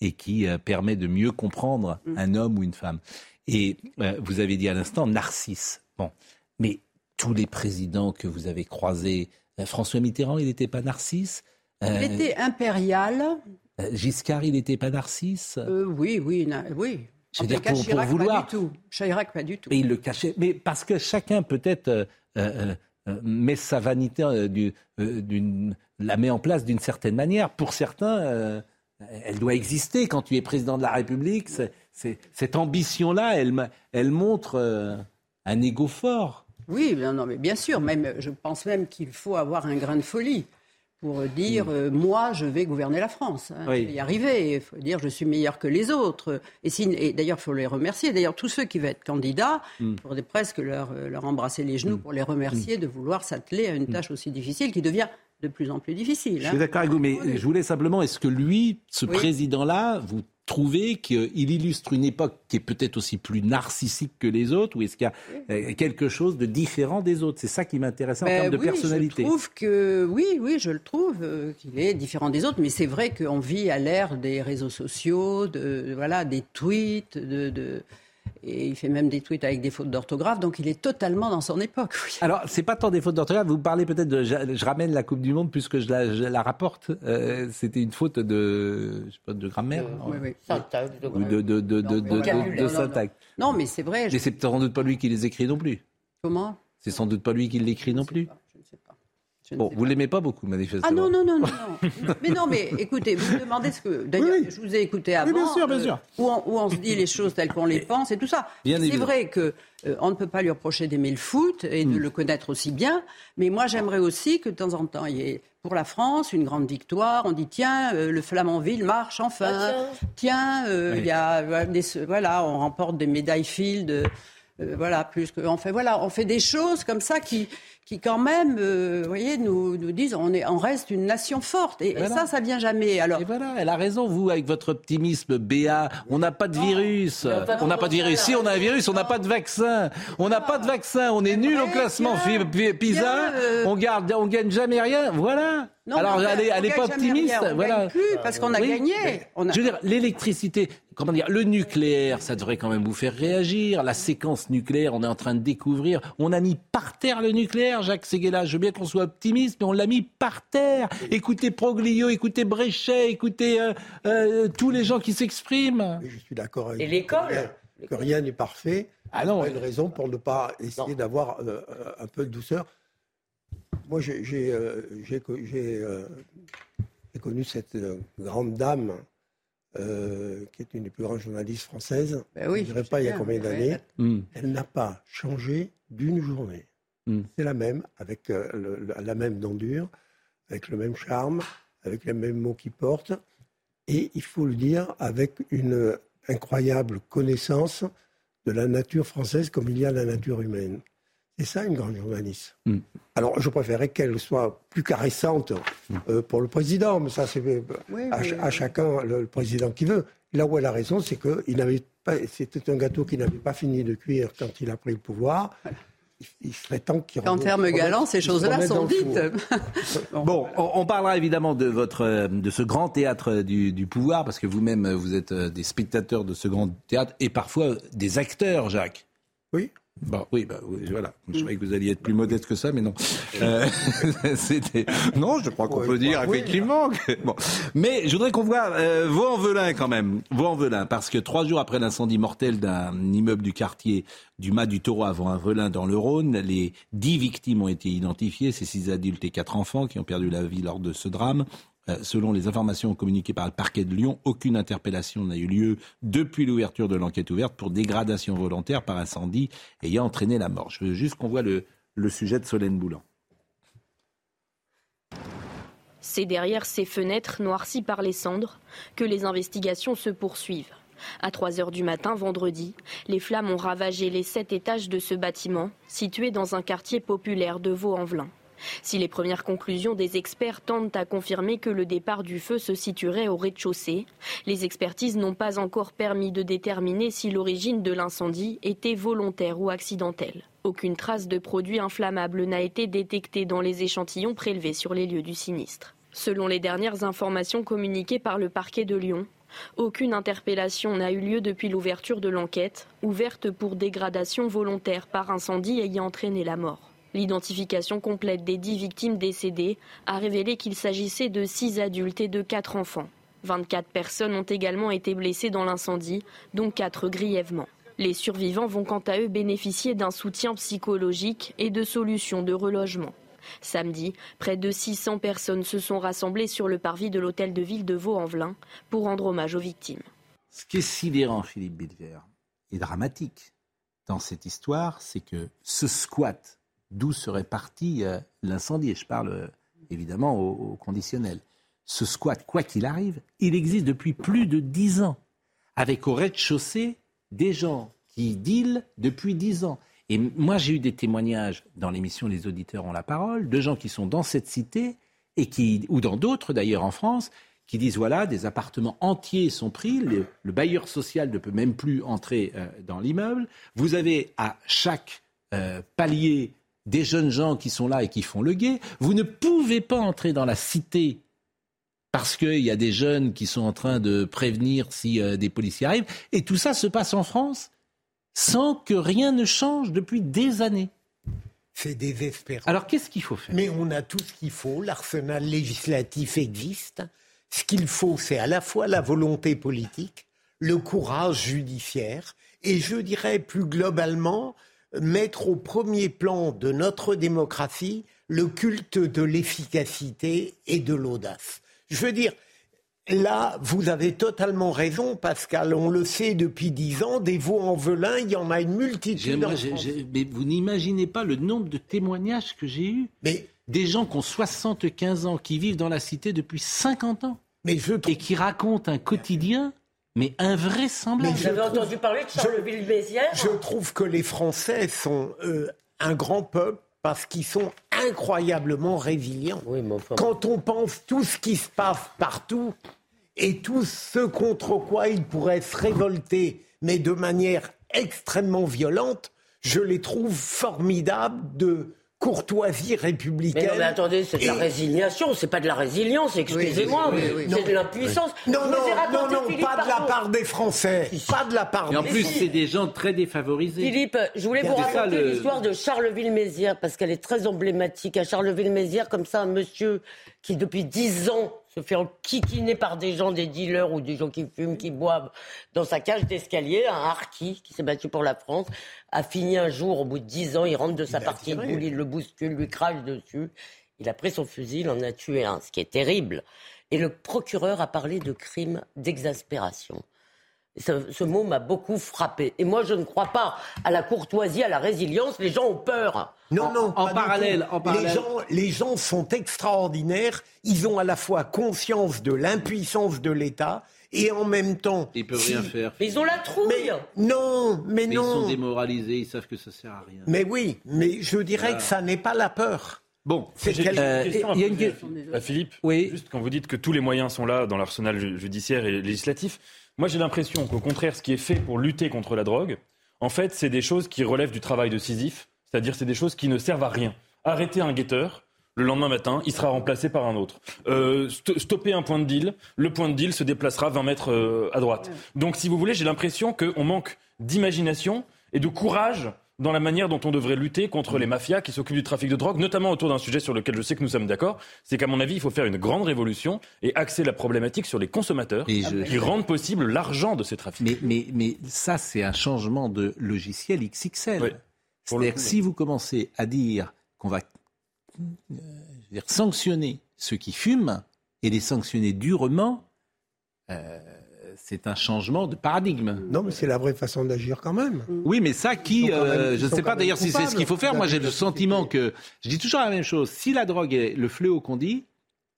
et, qui permet de mieux comprendre mm. un homme ou une femme. Et vous avez dit à l'instant Narcisse. Bon, mais tous les présidents que vous avez croisés, François Mitterrand, il n'était pas Narcisse? Il était impérial. Euh, Giscard, il n'était pas Narcisse? Euh, Oui, oui, oui. Je veux dire, pour, pour vouloir. Pas du tout. Chirac, pas du tout. Mais il le cachait. Mais parce que chacun, peut-être, euh, met sa vanité, la met en place d'une certaine manière. Pour certains, elle doit exister. Quand tu es président de la République, cette ambition-là, elle, elle montre un ego fort. Oui, non, mais bien sûr. Même, je pense même qu'il faut avoir un grain de folie pour dire mm. euh, moi je vais gouverner la France. Hein, Je vais y arriver. Il faut dire je suis meilleur que les autres. Et, et d'ailleurs il faut les remercier. D'ailleurs tous ceux qui veulent être candidats, mm. pour des presque leur, euh, leur embrasser les genoux mm. pour les remercier de vouloir s'atteler à une tâche aussi difficile qui devient de plus en plus difficile. Je suis hein. d'accord avec vous, mais je voulais simplement, est-ce que lui, ce président-là, vous qu'il illustre une époque qui est peut-être aussi plus narcissique que les autres ou est-ce qu'il y a euh, quelque chose de différent des autres? C'est ça qui m'intéresse en ben termes de personnalité. Je trouve que oui, oui, je le trouve euh, qu'il est différent des autres, mais c'est vrai qu'on vit à l'ère des réseaux sociaux, de, voilà, des tweets, de et il fait même des tweets avec des fautes d'orthographe, donc il est totalement dans son époque. Oui. Alors, c'est pas tant des fautes d'orthographe, vous parlez peut-être de. Je, ramène la Coupe du Monde puisque je la, je la rapporte. Euh, c'était une faute de. Je sais pas, de grammaire euh, Oui, oui. Syntaxe. De, de, de, de, de, syntaxe. Non, mais c'est vrai. Mais c'est sans doute pas lui qui les écrit non plus. Comment? C'est sans doute pas lui qui l'écrit non plus. Bon, vous l'aimez pas beaucoup, manifestement. Ah non, non, non, non. mais non, mais écoutez, vous me demandez ce que. D'ailleurs, je vous ai écouté avant. Oui, bien sûr, bien sûr. où, on, se dit les choses telles qu'on les pense et tout ça. C'est vrai que euh, on ne peut pas lui reprocher d'aimer le foot et de hmm. le connaître aussi bien. Mais moi, j'aimerais aussi que de temps en temps, il y ait pour la France une grande victoire. On dit tiens, euh, le Flamanville marche enfin. Ah, tiens, euh, il y a des, voilà, on remporte des médailles Field. Voilà, plus que on fait voilà, on fait des choses comme ça qui qui quand même, euh, vous voyez, nous, nous disent on, est, on reste une nation forte. Et, ça, ça vient jamais. Alors... Et voilà, elle a raison, vous, avec votre optimisme béat. On n'a pas de virus. on n'a pas de virus. Si, on a un virus, on n'a pas de vaccin. On n'a pas de vaccin. On est nul au classement PISA. Euh, on, garde, on gagne jamais rien. Voilà. Alors, elle n'est pas optimiste. On voilà. plus parce qu'on a gagné. Je veux dire, l'électricité, comment dire, le nucléaire, ça devrait quand même vous faire réagir. La séquence nucléaire, on est en train de découvrir. On a mis par terre le nucléaire, Jacques Seguela. Je veux bien qu'on soit optimiste, mais on l'a mis par terre. Écoutez Proglio, écoutez Bréchet, écoutez euh, euh, tous les gens qui s'expriment. Je suis d'accord avec Et l'école Que rien n'est parfait. Ah non. une raison pour ne pas essayer d'avoir euh, un peu de douceur. Moi, j'ai connu cette grande dame euh, qui est une des plus grandes journalistes françaises. Ben oui, je ne dirais pas il y a combien d'années. Hmm. Elle n'a pas changé d'une journée. Hmm. C'est la même, avec euh, la même dendure, avec le même charme, avec les mêmes mots qu'il porte. Et il faut le dire, avec une incroyable connaissance de la nature française comme il y a la nature humaine. C'est ça une grande journaliste. Hmm. Alors je préférerais qu'elle soit plus caressante euh, pour le président, mais ça c'est euh, à, chacun le, président qui veut. Là où elle a raison, c'est n'avait pas, c'était un gâteau qui n'avait pas fini de cuire quand il a pris le pouvoir. Il serait temps qu'il. En termes galants, ces choses-là sont dites. [LAUGHS] bon, on, parlera évidemment de votre, de ce grand théâtre du, du pouvoir, parce que vous-même vous êtes euh, des spectateurs de ce grand théâtre et parfois des acteurs, Jacques. Oui. Bon, oui, bah, voilà. Je croyais que vous alliez être plus modeste que ça, mais non. [LAUGHS] Euh, [LAUGHS] c'était non, je crois qu'on peut dire effectivement. [LAUGHS] Bon, mais je voudrais qu'on voit euh, Vaux-en-Velin quand même, Vaux-en-Velin, parce que trois jours après l'incendie mortel d'un immeuble du quartier du Mas du Taureau avant un velin dans le Rhône, les dix victimes ont été identifiées, ces six adultes et quatre enfants qui ont perdu la vie lors de ce drame. Euh, selon les informations communiquées par le parquet de Lyon, aucune interpellation n'a eu lieu depuis l'ouverture de l'enquête ouverte pour dégradation volontaire par incendie ayant entraîné la mort. Je veux juste qu'on voit le, sujet de Solène Boulan. C'est derrière ces fenêtres noircies par les cendres que les investigations se poursuivent. À 3 heures du matin, vendredi, les flammes ont ravagé les sept étages de ce bâtiment, situé dans un quartier populaire de Vaux-en-Velin. Si les premières conclusions des experts tendent à confirmer que le départ du feu se situerait au rez-de-chaussée, les expertises n'ont pas encore permis de déterminer si l'origine de l'incendie était volontaire ou accidentelle. Aucune trace de produit inflammable n'a été détectée dans les échantillons prélevés sur les lieux du sinistre. Selon les dernières informations communiquées par le parquet de Lyon, aucune interpellation n'a eu lieu depuis l'ouverture de l'enquête, ouverte pour dégradation volontaire par incendie ayant entraîné la mort. L'identification complète des dix victimes décédées a révélé qu'il s'agissait de six adultes et de quatre enfants. 24 personnes ont également été blessées dans l'incendie, dont quatre grièvement. Les survivants vont quant à eux bénéficier d'un soutien psychologique et de solutions de relogement. Samedi, près de 600 personnes se sont rassemblées sur le parvis de l'hôtel de ville de Vaux-en-Velin pour rendre hommage aux victimes. Ce qui est sidérant, Philippe Bilger, et dramatique dans cette histoire, c'est que ce squat d'où serait parti euh, l'incendie. Je parle euh, évidemment au, conditionnel. Ce squat, quoi qu'il arrive, il existe depuis plus de dix ans, avec au rez-de-chaussée des gens qui dealent depuis dix ans. Et moi, j'ai eu des témoignages dans l'émission Les auditeurs ont la parole de gens qui sont dans cette cité et qui, ou dans d'autres d'ailleurs en France, qui disent voilà, des appartements entiers sont pris, le, bailleur social ne peut même plus entrer euh, dans l'immeuble. Vous avez à chaque palier des jeunes gens qui sont là et qui font le guet. Vous ne pouvez pas entrer dans la cité parce qu'il y a des jeunes qui sont en train de prévenir si euh, des policiers arrivent. Et tout ça se passe en France sans que rien ne change depuis des années. C'est désespérant. Alors qu'est-ce qu'il faut faire? Mais on a tout ce qu'il faut. L'arsenal législatif existe. Ce qu'il faut, c'est à la fois la volonté politique, le courage judiciaire, et je dirais plus globalement mettre au premier plan de notre démocratie le culte de l'efficacité et de l'audace. Je veux dire, là, vous avez totalement raison, Pascal. On le sait depuis dix ans, des veaux en velin, il y en a une multitude. mais vous n'imaginez pas le nombre de témoignages que j'ai eus. Mais des gens qui ont 75 ans, qui vivent dans la cité depuis 50 ans. Mais je Et qui racontent un quotidien mais invraisemblable. Vous avez entendu parler de Charleville-Mézières Je trouve que les Français sont euh, un grand peuple parce qu'ils sont incroyablement résilients. Quand on pense tout ce qui se passe partout et tout ce contre quoi ils pourraient se révolter, mais de manière extrêmement violente, je les trouve formidables de courtoisie républicaine. Mais non, mais attendez, c'est de la résignation, c'est pas de la résilience, excusez-moi, c'est de l'impuissance. Non, non, non, non, pas de la part des Français, pas de la part des Et en plus, c'est des gens très défavorisés. Philippe, je voulais vous raconter l'histoire de Charleville-Mézières, parce qu'elle est très emblématique. À Charleville-Mézières, comme ça, un monsieur qui, depuis dix ans, se fait enquiquiner par des gens, des dealers ou des gens qui fument, qui boivent dans sa cage d'escalier, un harki qui s'est battu pour la France, a fini un jour, au bout de dix ans, il rentre de sa partie de boule, il le bouscule, lui crache dessus. Il a pris son fusil, il en a tué un, ce qui est terrible. Et le procureur a parlé de crime d'exaspération. Ce, mot m'a beaucoup frappé. Et moi, je ne crois pas à la courtoisie, à la résilience. Les gens ont peur. Non, non. En, parallèle, en parallèle. Les gens, les gens sont extraordinaires. Ils ont à la fois conscience de l'impuissance de l'État et en même temps. Ils peuvent rien faire. Mais ils ont la trouille. non, mais, non. Ils sont démoralisés. Ils savent que ça sert à rien. Mais oui, mais je dirais que ça n'est pas la peur. Bon, il y a une question. Philippe, oui. juste quand vous dites que tous les moyens sont là dans l'arsenal judiciaire et législatif, moi, j'ai l'impression qu'au contraire, ce qui est fait pour lutter contre la drogue, en fait, c'est des choses qui relèvent du travail de Sisyphe, c'est-à-dire c'est des choses qui ne servent à rien. Arrêter un guetteur, le lendemain matin, il sera remplacé par un autre. Euh, stopper un point de deal, le point de deal se déplacera 20 mètres euh, à droite. Donc, si vous voulez, j'ai l'impression qu'on manque d'imagination et de courage dans la manière dont on devrait lutter contre les mafias qui s'occupent du trafic de drogue, notamment autour d'un sujet sur lequel je sais que nous sommes d'accord, c'est qu'à mon avis, il faut faire une grande révolution et axer la problématique sur les consommateurs qui rendent possible l'argent de ces trafics. Mais, mais, mais ça, c'est un changement de logiciel XXL. C'est-à-dire que si vous commencez à dire qu'on va euh, dire, sanctionner ceux qui fument et les sanctionner durement, euh, c'est un changement de paradigme. Non, mais c'est la vraie façon d'agir quand même. Oui, mais ça, qui, euh, je ne sais pas d'ailleurs si c'est ce qu'il faut faire. Moi, j'ai le sentiment que, je dis toujours la même chose, si la drogue est le fléau qu'on dit,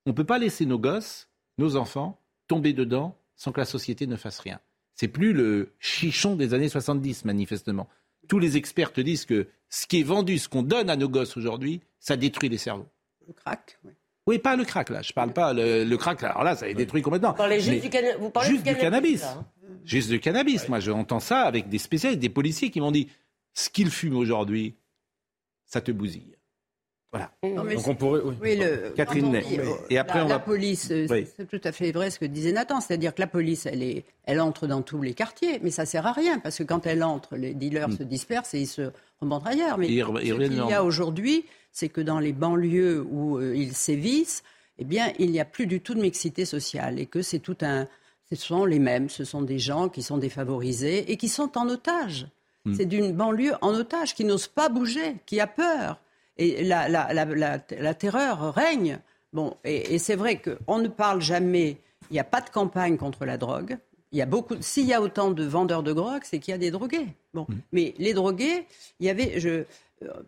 on ne peut pas laisser nos gosses, nos enfants, tomber dedans sans que la société ne fasse rien. C'est plus le chichon des années 70, manifestement. Tous les experts te disent que ce qui est vendu, ce qu'on donne à nos gosses aujourd'hui, ça détruit les cerveaux. Le crack, oui. Oui, pas le crack là. Je parle pas le, crack. Alors là, ça est détruit complètement. Vous parlez juste, du, vous parlez juste du cannabis. Hein. Juste du cannabis. Moi, j'entends ça avec des spécialistes, des policiers qui m'ont dit ce qu'ils fument aujourd'hui, ça te bousille. Voilà. Donc on pourrait. Oui. le, Catherine Ney. Et après, la, on va... la police, c'est tout à fait vrai ce que disait Nathan, c'est-à-dire que la police, elle, est, elle entre dans tous les quartiers, mais ça sert à rien parce que quand elle entre, les dealers Mm. se dispersent et ils se remontent ailleurs. Mais ce qu'il y a aujourd'hui, c'est que dans les banlieues où euh, ils sévissent, eh bien, il n'y a plus du tout de mixité sociale et que c'est tout un. Ce sont les mêmes, ce sont des gens qui sont défavorisés et qui sont en otage. Mm. C'est d'une banlieue en otage qui n'ose pas bouger, qui a peur. Et la, la, la, la, la terreur règne. Bon, et, et c'est vrai qu'on ne parle jamais, il n'y a pas de campagne contre la drogue. Il y a beaucoup. S'il y a autant de vendeurs de drogue, c'est qu'il y a des drogués. Bon, mais les drogués, il y avait, je, euh,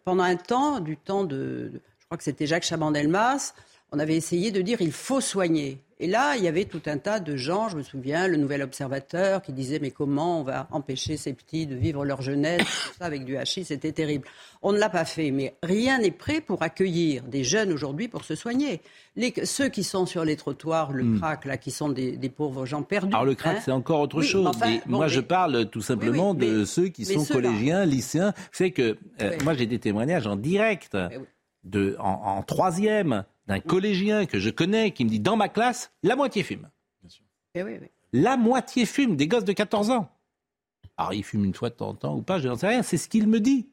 pendant un temps, du temps de- je crois que c'était Jacques Chaban-Delmas, on avait essayé de dire il faut soigner. Et là, il y avait tout un tas de gens, je me souviens, le Nouvel Observateur, qui disait mais comment on va empêcher ces petits de vivre leur jeunesse, tout ça avec du hachis, c'était terrible. On ne l'a pas fait, mais rien n'est prêt pour accueillir des jeunes aujourd'hui pour se soigner. Les, ceux qui sont sur les trottoirs, le crack, là, qui sont des, des pauvres gens perdus. Alors le crack, hein. c'est encore autre Oui, chose. enfin, bon, moi, mais- je parle tout simplement Oui, oui, de mais- ceux qui sont collégiens, lycéens. Vous savez que euh, moi, j'ai des témoignages en direct de, en, en troisième d'un collégien que je connais qui me dit dans ma classe, la moitié fume. Eh oui, oui. La moitié fume, des gosses de 14 ans. Alors, ils fument une fois de temps en temps ou pas, je n'en sais rien, c'est ce qu'il me dit.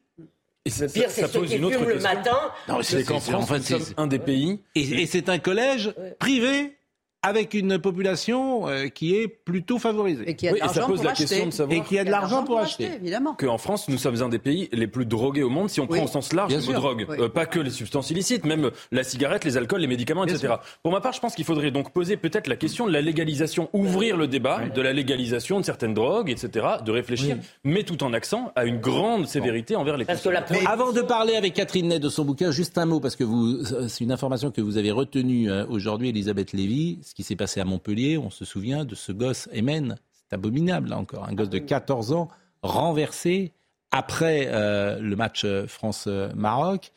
Et ça, Le pire, c'est ceux pose qui une autre fument le matin. Non, mais C'est qu'en nous sommes un des pays. Et, et c'est un collège privé avec une population euh, qui est plutôt favorisée. Et qui a de Oui, l'argent pose pour la acheter. question de savoir- Et qui a de l'argent pour acheter. Évidemment. qu'en France, nous sommes un des pays les plus drogués au monde, si on Oui. prend au sens large Bien le mot sûr. drogue. Oui. Euh, pas que les substances illicites, même la cigarette, les alcools, les médicaments, Bien etc. Pour ma part, je pense qu'il faudrait donc poser peut-être la question de la légalisation, ouvrir le débat de la légalisation de certaines drogues, etc., de réfléchir, mais tout en accent à une grande sévérité envers les Parce que la. Avant de parler avec Catherine Ney de son bouquin, juste un mot, parce que vous, c'est une information que vous avez retenue euh, aujourd'hui, Elisabeth Lévy, ce qui s'est passé à Montpellier, on se souvient de ce gosse, Emen, c'est abominable là encore, un gosse de 14 ans renversé après euh, le match euh, France-Maroc.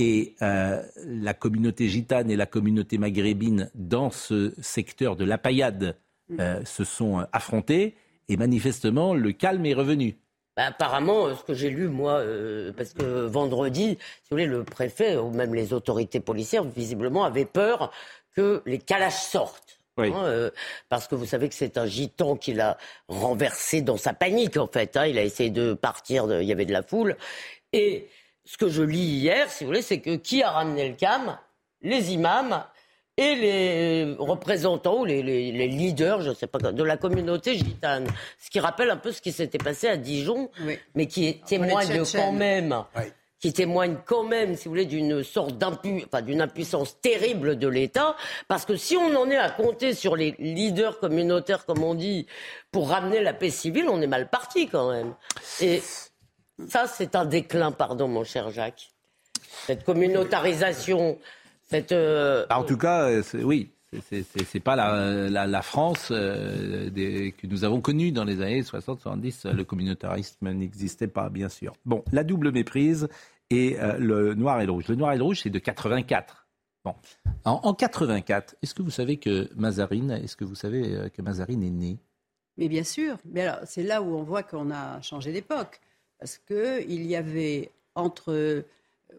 Et euh, la communauté gitane et la communauté maghrébine dans ce secteur de la paillade euh, se sont affrontés. Et manifestement, le calme est revenu. Bah, apparemment, ce que j'ai lu, moi, euh, parce que vendredi, si vous voulez, le préfet ou même les autorités policières, visiblement, avaient peur que les calages sortent. Oui. Hein, euh, parce que vous savez que c'est un gitan qui l'a renversé dans sa panique, en fait. hein. il a essayé de partir, de- il y avait de la foule. Et ce que je lis hier, si vous voulez, c'est que qui a ramené le cam? Les imams et les représentants ou les, les- les leaders, je ne sais pas, de la communauté gitane. Ce qui rappelle un peu ce qui s'était passé à Dijon, Oui. mais qui témoigne quand même, Oui. Qui témoigne quand même, si vous voulez, d'une sorte d'impu, enfin, d'une impuissance terrible de l'État, parce que si on en est à compter sur les leaders communautaires, comme on dit, pour ramener la paix civile, on est mal parti quand même. Et ça, c'est un déclin, pardon, mon cher Jacques. Cette communautarisation, cette euh, Bah, en tout cas, euh, oui, c'est- pas la, France euh, que nous avons connue dans les années 60-70. Le communautarisme n'existait pas, bien sûr. Bon, la double méprise et euh, le noir et le rouge. Le noir et le rouge, c'est de 84. Bon, en, en 84, est-ce que vous savez que Mazarine, est-ce que vous savez euh, que Mazarine est né Mais bien sûr. Mais alors, c'est là où on voit qu'on a changé d'époque. Parce qu'il y avait entre.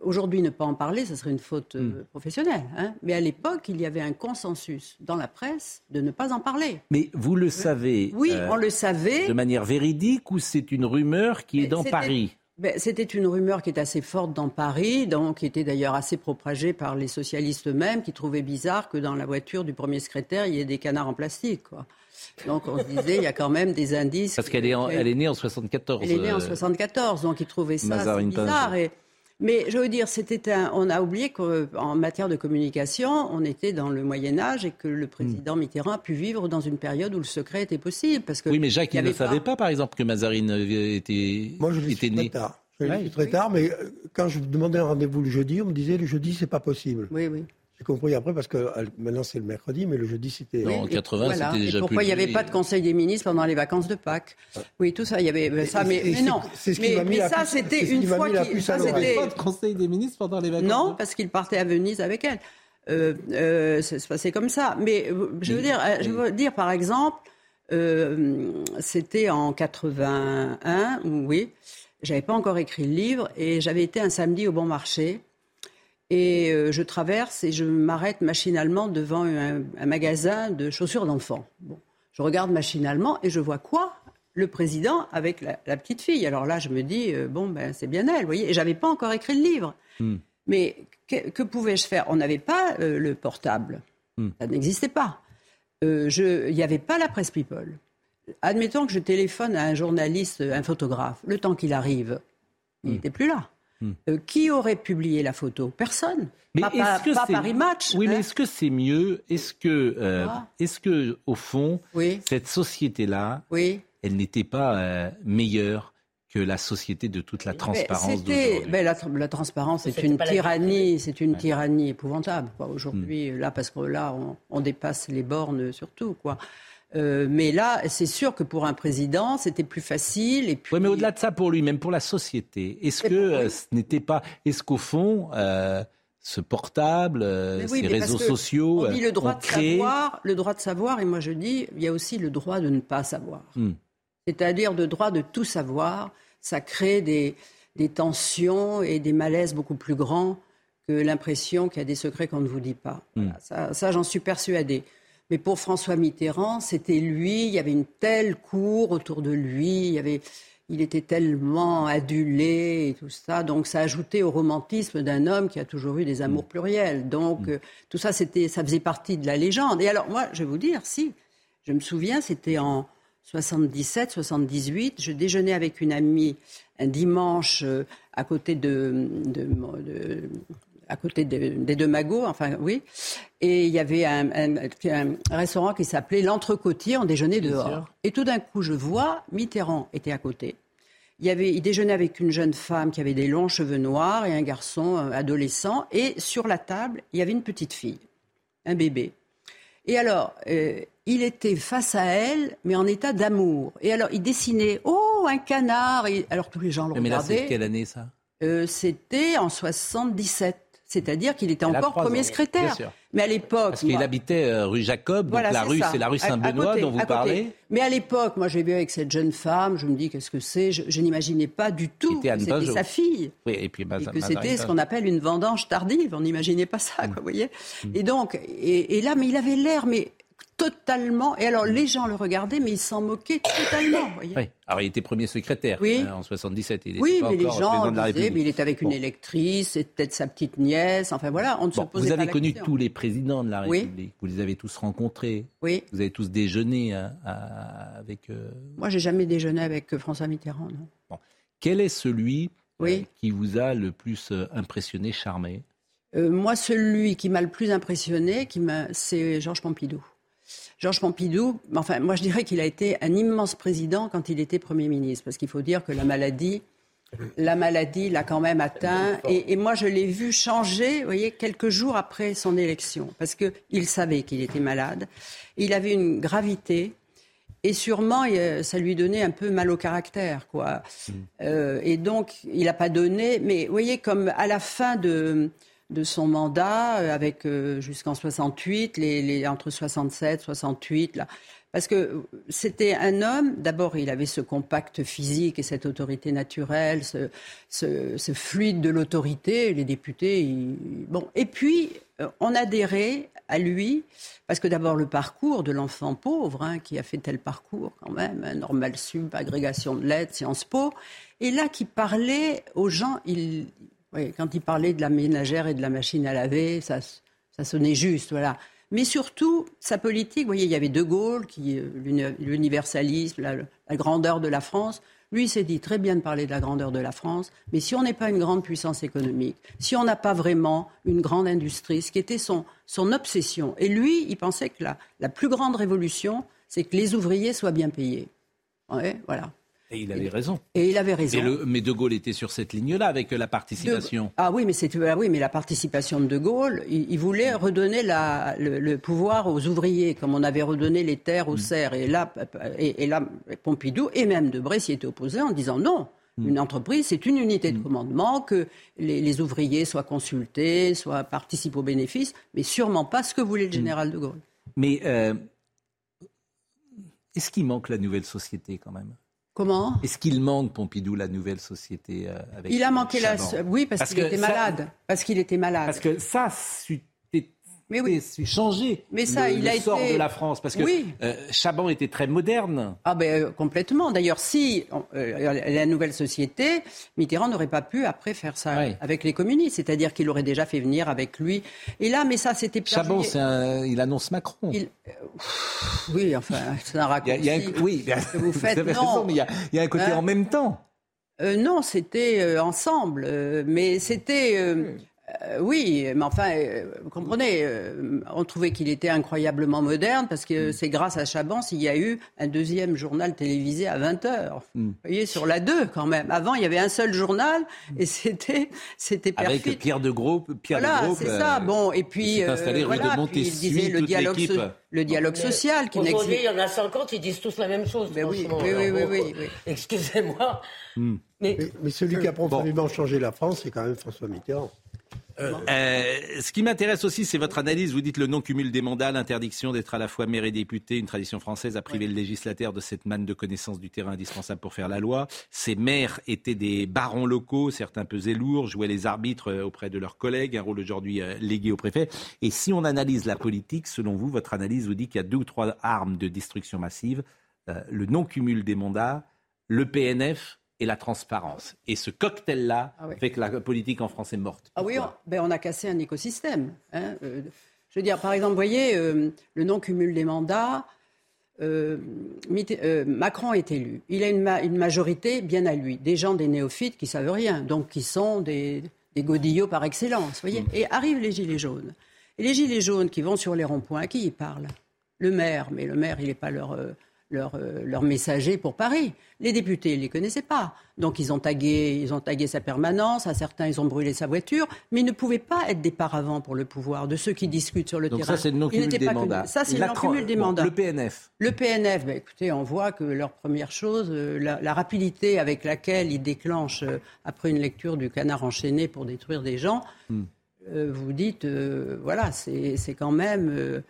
Aujourd'hui, ne pas en parler, ce serait une faute euh, Hmm. professionnelle. hein. Mais à l'époque, il y avait un consensus dans la presse de ne pas en parler. Mais vous le savez Oui, euh, on le savait. de manière véridique ou c'est une rumeur qui est dans Paris? Ben, C'était une rumeur qui est assez forte dans Paris, donc qui était d'ailleurs assez propagée par les socialistes eux-mêmes, qui trouvaient bizarre que dans la voiture du premier secrétaire, il y ait des canards en plastique. Quoi. Donc on se disait, il y a quand même des indices. Parce qu'elle est, née en 74. Elle est née en 74, donc ils trouvaient ça bizarre. Et, mais je veux dire, c'était un, on a oublié qu'en matière de communication, on était dans le Moyen Âge et que le président Mitterrand a pu vivre dans une période où le secret était possible. Parce que oui, mais Jacques, il ne savait pas... par exemple, que Mazarine était, Moi, je était né. Très tard. Je l'ai très tard, mais euh, quand je demandais un rendez-vous le jeudi, on me disait le jeudi, c'est pas possible. Oui, oui. J'ai compris après parce que euh, maintenant c'est le mercredi, mais le jeudi c'était. en 80, c'était déjà et Pourquoi il n'y avait pas de conseil des ministres pendant les vacances de Pâques? Oui, tout ça, il y avait ça, mais, non. C'est ce qui m'a mis mais ça, c'était une fois qu'il. avait pas de conseil des ministres pendant les vacances. Non, parce qu'il partait à Venise avec elle. Euh, euh, ça se passait comme ça. Mais je veux dire, je veux dire par exemple, c'était en 81, oui. J'avais pas encore écrit le livre et j'avais été un samedi au Bon Marché et euh, je traverse et je m'arrête machinalement devant un, magasin de chaussures d'enfants. Bon. Je regarde machinalement et je vois quoi? Le président avec la, petite fille. Alors là, je me dis, euh, bon, ben, c'est bien elle, vous voyez. Et j'avais pas encore écrit le livre. Hmm. Mais que, pouvais-je faire? On n'avait pas euh, le portable. Hmm. Ça n'existait pas. Il n'y avait pas la presse people. Admettons que je téléphone à un journaliste, un photographe. Le temps qu'il arrive, il n'était hmm. plus là. Hmm. Euh, qui aurait publié la photo? Personne. Mais pas, est-ce que Paris Match. Oui, mais hein. est-ce que c'est mieux? Est-ce que, euh, ah. est-ce que, au fond, cette société-là, elle n'était pas euh, meilleure que la société de toute la transparence d'aujourd'hui? ben, la, la, transparence, c'est une tyrannie, c'est une tyrannie épouvantable. Aujourd'hui, hmm. là, parce que là, on, on, dépasse les bornes surtout, quoi. Euh, mais là, c'est sûr que pour un président, c'était plus facile. Et puis... Oui, mais au-delà de ça, pour lui, même pour la société, est-ce que euh, ce n'était pas, est-ce qu'au fond, euh, ce portable, ces réseaux sociaux, on dit le droit de savoir, le droit de savoir, et moi je dis, il y a aussi le droit de ne pas savoir. Hmm. C'est-à-dire le droit de tout savoir. Ça crée des, des tensions et des malaises beaucoup plus grands que l'impression qu'il y a des secrets qu'on ne vous dit pas. Hmm. ça, ça j'en suis persuadée. Mais pour François Mitterrand, c'était lui, il y avait une telle cour autour de lui, il, y avait, il était tellement adulé et tout ça. Donc ça ajoutait au romantisme d'un homme qui a toujours eu des amours mm. pluriels. Donc mm. euh, tout ça, c'était, ça faisait partie de la légende. Et alors moi, je vais vous dire, si, je me souviens, c'était en 77, 78, je déjeunais avec une amie un dimanche euh, à côté de, de, de à côté des deux magots, enfin oui. Et il y avait un, restaurant qui s'appelait l'Entrecotier, on déjeunait dehors. Et tout d'un coup, je vois, Mitterrand était à côté. Il, y avait, il déjeunait avec une jeune femme qui avait des longs cheveux noirs et un garçon euh, adolescent. Et sur la table, il y avait une petite fille, un bébé. Et alors, euh, il était face à elle, mais en état d'amour. Et alors, il dessinait, oh, un canard. Et alors, tous les gens le regardaient. Mais là, c'est quelle année, ça? Euh, C'était en 77 c'est-à-dire qu'il était encore premier secrétaire. Mais à l'époque. Parce qu'il habitait euh, rue Jacob, donc la rue, c'est la rue Saint-Benoît dont vous parlez. Mais à l'époque, moi j'ai vu avec cette jeune femme, je me dis qu'est-ce que c'est? Je, n'imaginais pas du tout que c'était sa fille. Oui, et puis que c'était ce qu'on appelle une vendange tardive. On n'imaginait pas ça, quoi, vous voyez? Mm. Et donc, et, et, là, mais il avait l'air, mais totalement. Et alors, les gens le regardaient, mais ils s'en moquaient totalement. Voyez. Oui. Alors, il était premier secrétaire oui. Hein, en 77. Il oui, mais les gens disaient, mais il était avec une électrice, c'est peut-être sa petite nièce. Enfin voilà, on ne se posait Vous avez connu tous les présidents de la République. Vous les avez tous rencontrés. Oui. Vous avez tous déjeuné hein, avec. Euh... Moi, j'ai jamais déjeuné avec euh, François Mitterrand. Non. Bon. Quel est celui euh, qui vous a le plus euh, impressionné, charmé? Moi, celui qui m'a le plus impressionné, c'est Georges Pompidou. Georges Pompidou, enfin, moi je dirais qu'il a été un immense président quand il était Premier ministre, parce qu'il faut dire que la maladie, la maladie l'a quand même atteint. Et, moi, je l'ai vu changer, vous voyez, quelques jours après son élection, parce qu'il savait qu'il était malade. Il avait une gravité. Et sûrement, ça lui donnait un peu mal au caractère, quoi. Mm. Euh, et donc, il n'a pas donné. Mais vous voyez, comme à la fin de, de son mandat, avec jusqu'en 68, les, les, entre 67, 68, là. Parce que c'était un homme, d'abord, il avait ce compact physique et cette autorité naturelle, ce, ce, fluide de l'autorité. Les députés, bon. Et puis, euh, on adhérait à lui, parce que d'abord, le parcours de l'enfant pauvre, hein, qui a fait tel parcours quand même, hein, normal sup, agrégation de lettres, Sciences Po, et là, qui parlait aux gens, il, quand il parlait de la ménagère et de la machine à laver, ça, ça sonnait juste, voilà. Mais surtout, sa politique, voyez, il y avait De Gaulle, qui, euh, l'universalisme, la, grandeur de la France. Lui, il s'est dit très bien de parler de la grandeur de la France, mais si on n'est pas une grande puissance économique, si on n'a pas vraiment une grande industrie, ce qui était son, son obsession. Et lui, il pensait que la, la plus grande révolution, c'est que les ouvriers soient bien payés. Ouais, voilà. Et il avait raison. Et il avait raison. mais De Gaulle était sur cette ligne-là avec la participation. Ah oui, mais c'est ah oui, mais la participation de De Gaulle, il, voulait redonner la, le, pouvoir aux ouvriers, comme on avait redonné les terres aux mm. serfs. Et là, et, là, Pompidou et même Debré s'y étaient opposés en disant non. Mm. Une entreprise, c'est une unité de mm. commandement, que les, ouvriers soient consultés, soient participent aux bénéfices, mais sûrement pas ce que voulait le général de Gaulle. Mais euh, est-ce qu'il manque la nouvelle société quand même? Comment? Est-ce qu'il manque, Pompidou, la nouvelle société euh, avec Il a manqué la... Oui, parce, qu'il était malade. Parce qu'il était malade. Parce que ça, mais oui. changé mais ça, le, il a sort de la France parce que euh, Chaban était très moderne. Ah ben euh, complètement. D'ailleurs, si euh, la nouvelle société, Mitterrand n'aurait pas pu après faire ça avec les communistes, c'est-à-dire qu'il aurait déjà fait venir avec lui. Et là, mais ça, c'était Chaban, il annonce Macron. oui, enfin, c'est un raccourci. Il y a, oui, [LAUGHS] vous faites. Vous raison, mais il y, a, un côté hein en même temps. non, c'était ensemble, mais c'était euh, oui, mais enfin, euh, vous comprenez, euh, on trouvait qu'il était incroyablement moderne parce que mm. c'est grâce à Chaban s'il y a eu un deuxième journal télévisé à 20h. Mm. Vous voyez, sur la 2 quand même. Avant, il y avait un seul journal et c'était c'était. Avec Pierre de Gros, Pierre voilà, c'est ça. Bon, et puis, installé rue de Montesquieu, il disait le dialogue, le dialogue social qui Aujourd'hui, il y en a 50, ils disent tous la même chose. Mais oui, oui, oui, oui, [LAUGHS] Excusez-moi. Mm. Mais, mais, celui qui a profondément changé la France, c'est quand même François Mitterrand. Euh, euh, ce qui m'intéresse aussi, c'est votre analyse. Vous dites le non-cumul des mandats, l'interdiction d'être à la fois maire et député, une tradition française a privé le législateur de cette manne de connaissance du terrain indispensable pour faire la loi. Ces maires étaient des barons locaux, certains pesaient lourd, jouaient les arbitres euh, auprès de leurs collègues, un rôle aujourd'hui légué au préfet. Et si on analyse la politique, selon vous, votre analyse vous dit qu'il y a deux ou trois armes de destruction massive le non-cumul des mandats, le PNF et la transparence. Et ce cocktail-là ah fait que la politique en France est morte. Ah oui, on, ben on a cassé un écosystème. Hein. Euh, je veux dire, par exemple, vous voyez, euh, le non-cumul des mandats, euh, Macron est élu. Il a une, majorité bien à lui, des gens, des néophytes qui savent rien, donc qui sont des, des godillots par excellence. Voyez mm. Et arrivent les gilets jaunes. Et les gilets jaunes qui vont sur les ronds-points, qui y parlent? Le maire, mais le maire, il n'est pas leur leur, euh, leur messager pour Paris. Les députés, ils ne les connaissaient pas. Donc ils ont, tagué, ils ont tagué sa permanence, à certains, ils ont brûlé sa voiture, mais ils ne pouvaient pas être des paravents pour le pouvoir, de ceux qui discutent sur le Donc terrain. ça, c'est le non-cumul des mandats. Ça, c'est le non-cumul des mandats. Le PNF Le PNF, ben, écoutez, on voit que leur première chose, euh, la, rapidité avec laquelle ils déclenchent, euh, après une lecture du canard enchaîné pour détruire des gens, hmm. vous dites, voilà, c'est quand même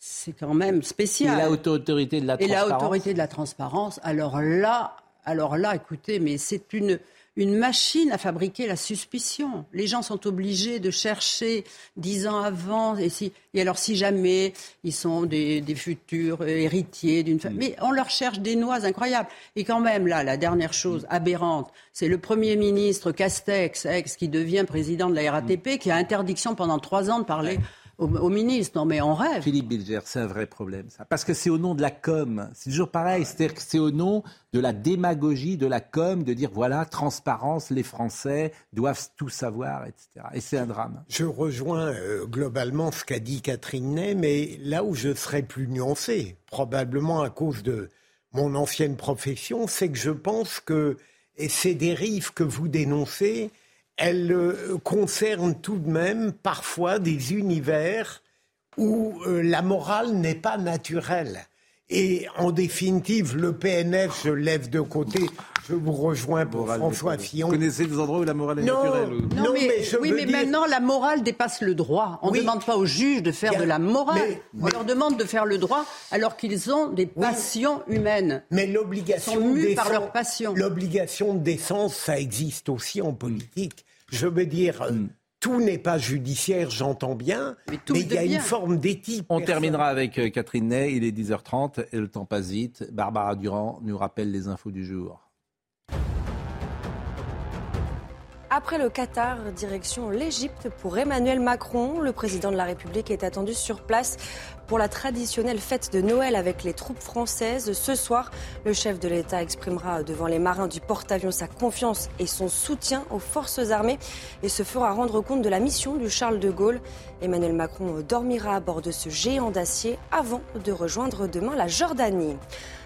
c'est quand même spécial. Et l'autorité de la transparence. Et l'autorité de la transparence. Alors là, alors là, écoutez, mais c'est une une machine à fabriquer la suspicion. Les gens sont obligés de chercher dix ans avant, et, si, et alors si jamais ils sont des, futurs héritiers d'une famille, mm. mais on leur cherche des noix incroyables. Et quand même, là, la dernière chose aberrante, c'est le Premier ministre Castex, ex, qui devient président de la RATP, qui a interdiction pendant trois ans de parler au, ministre. Non, mais on rêve. Philippe Bilger, c'est un vrai problème, ça. Parce que c'est au nom de la com. C'est toujours pareil. C'est-à-dire que c'est au nom de la démagogie, de la com, de dire voilà, transparence, les Français doivent tout savoir, etc. Et c'est un drame. Je rejoins euh, globalement ce qu'a dit Catherine Ney, mais là où je serais plus nuancé, probablement à cause de mon ancienne profession, c'est que je pense que et ces dérives que vous dénoncez, elle euh, concerne tout de même parfois des univers où euh, la morale n'est pas naturelle. Et en définitive, le PNF, je lève de côté, Je vous rejoins pour François Fillon. Vous connaissez des endroits où la morale est naturelle Non, mais, oui, mais maintenant, la morale dépasse le droit. On ne demande pas aux juges de faire de la morale. On leur demande de faire le droit alors qu'ils ont des passions humaines. Mais l'obligation par leur passion. L'obligation de décence, ça existe aussi en politique. Je veux dire, euh, hmm. tout n'est pas judiciaire, j'entends bien, mais, il y a une forme d'éthique. On terminera avec euh, Catherine Ney, il est 10h30 et le temps passe vite. Barbara Durand nous rappelle les infos du jour. Après le Qatar, direction l'Égypte pour Emmanuel Macron. Le président de la République est attendu sur place pour la traditionnelle fête de Noël avec les troupes françaises. Ce soir, le chef de l'État exprimera devant les marins du porte-avions sa confiance et son soutien aux forces armées et se fera rendre compte de la mission du Charles de Gaulle. Emmanuel Macron dormira à bord de ce géant d'acier avant de rejoindre demain la Jordanie.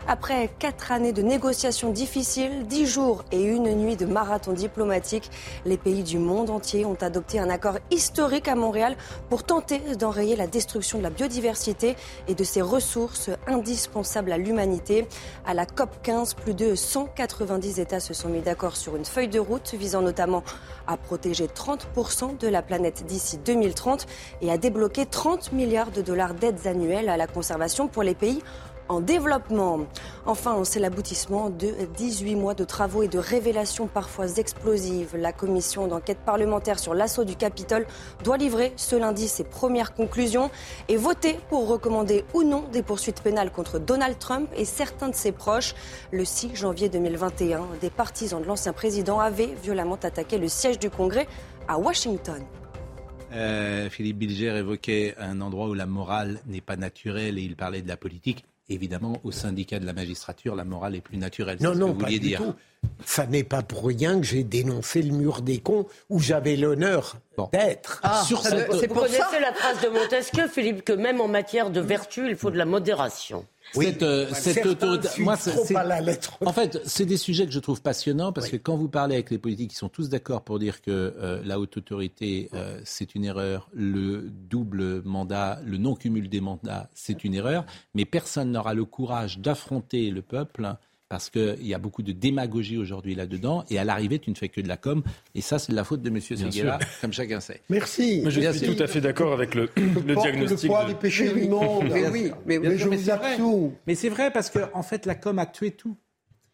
Après quatre années de négociations difficiles, dix jours et une nuit de marathon diplomatique, les pays du monde entier ont adopté un accord historique à Montréal pour tenter d'enrayer la destruction de la biodiversité et de ses ressources indispensables à l'humanité. À la COP 15, plus de 190 États se sont mis d'accord sur une feuille de route visant notamment à protéger 30% de la planète d'ici 2030 et à débloquer 30 milliards de dollars d'aides annuelles à la conservation pour les pays en développement. Enfin, c'est l'aboutissement de 18 mois de travaux et de révélations parfois explosives. La commission d'enquête parlementaire sur l'assaut du Capitole doit livrer ce lundi ses premières conclusions et voter pour recommander ou non des poursuites pénales contre Donald Trump et certains de ses proches. Le 6 janvier 2021, des partisans de l'ancien président avaient violemment attaqué le siège du Congrès à Washington. Euh, Philippe Bilger évoquait un endroit où la morale n'est pas naturelle et il parlait de la politique. Évidemment, au syndicat de la magistrature, la morale est plus naturelle. Non, non, pas du dire. tout. Ça n'est pas pour rien que j'ai dénoncé le mur des cons où j'avais l'honneur d'être. Ah, Sur cette... Vous connaissez la phrase de Montesquieu, Philippe, que même en matière de vertu, il faut de la modération. Oui, cette, euh, cette autorité. Moi, la lettre. En fait, c'est des sujets que je trouve passionnants parce que quand vous parlez avec les politiques, ils sont tous d'accord pour dire que euh, la haute autorité, euh, c'est une erreur. Le double mandat, le non-cumul des mandats, c'est une erreur. Mais personne n'aura le courage d'affronter le peuple parce qu'il y a beaucoup de démagogie aujourd'hui là-dedans, et à l'arrivée, tu ne fais que de la com, et ça, c'est de la faute de M. Seguela, comme chacun sait. Merci. Mais je suis tout à fait d'accord avec le, le diagnostic. Le poids des péchés du monde. mais oui, mais, mais, je vous Mais c'est vrai, parce qu'en en fait, la com a tué tout.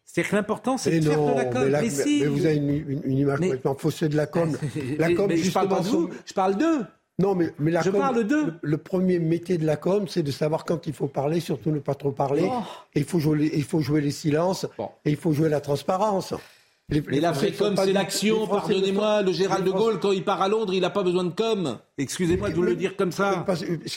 C'est que l'important, c'est de faire de la com. Mais, mais, vous avez une, une, image complètement faussée de la com. [LAUGHS] La com, je parle pas de vous, je parle d'eux. Non, mais, mais la je parle d'eux. Le, premier métier de la com, c'est de savoir quand il faut parler, surtout ne pas trop parler. Oh. Et il faut jouer, les, il faut jouer les silences et il faut jouer la transparence. Les, mais la vraie com, c'est l'action. Pardonnez-moi, le Gérald de Gaulle, quand il part à Londres, il n'a pas besoin de com. Excusez-moi de vous le dire comme ça.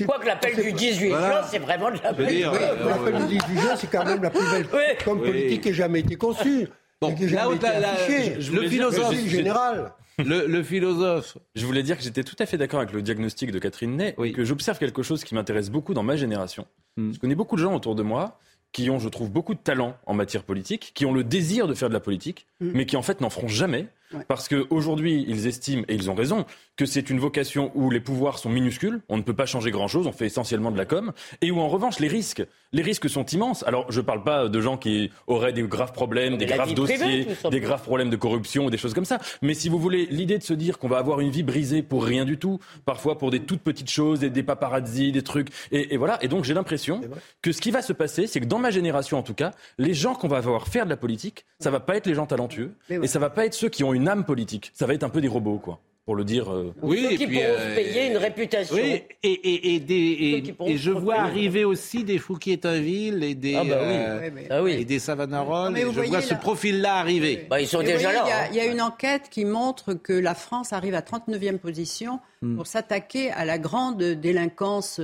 Quoi que l'appel du 18 juin, c'est vraiment de la oui, L'appel du 18 juin, c'est quand même la plus belle com politique qui ait jamais été conçue. Bon, là, le philosophe général. Le, philosophe. Je voulais dire que j'étais tout à fait d'accord avec le diagnostic de Catherine Ney, que j'observe quelque chose qui m'intéresse beaucoup dans ma génération. Hmm. Je connais beaucoup de gens autour de moi qui ont, je trouve, beaucoup de talent en matière politique, qui ont le désir de faire de la politique, hmm. mais qui en fait n'en feront jamais parce qu'aujourd'hui, ils estiment, et ils ont raison, que c'est une vocation où les pouvoirs sont minuscules, on ne peut pas changer grand-chose, on fait essentiellement de la com, et où en revanche, les risques, les risques sont immenses. Alors, je ne parle pas de gens qui auraient des graves problèmes, des graves dossiers, des graves problèmes de corruption ou des choses comme ça. Mais si vous voulez, l'idée de se dire qu'on va avoir une vie brisée pour rien du tout, parfois pour des toutes petites choses, des, des paparazzi, des trucs, et, voilà. Et donc, j'ai l'impression que ce qui va se passer, c'est que dans ma génération, en tout cas, les gens qu'on va avoir faire de la politique, ça va pas être les gens talentueux, et ça va pas être ceux qui ont une âme politique. Ça va être un peu des robots, quoi pour le dire. Euh, oui, ceux qui pourront euh, payer une réputation. Oui, et, et, et, des, et, je vois arriver aussi des Fouquier-Tinville et des, ah bah oui. Euh, ah oui. et des je vois ce profil-là arriver. Bah, ils sont déjà là. Il y, a, hein. une enquête qui montre que la France arrive à 39e position hmm. pour s'attaquer à la grande délinquance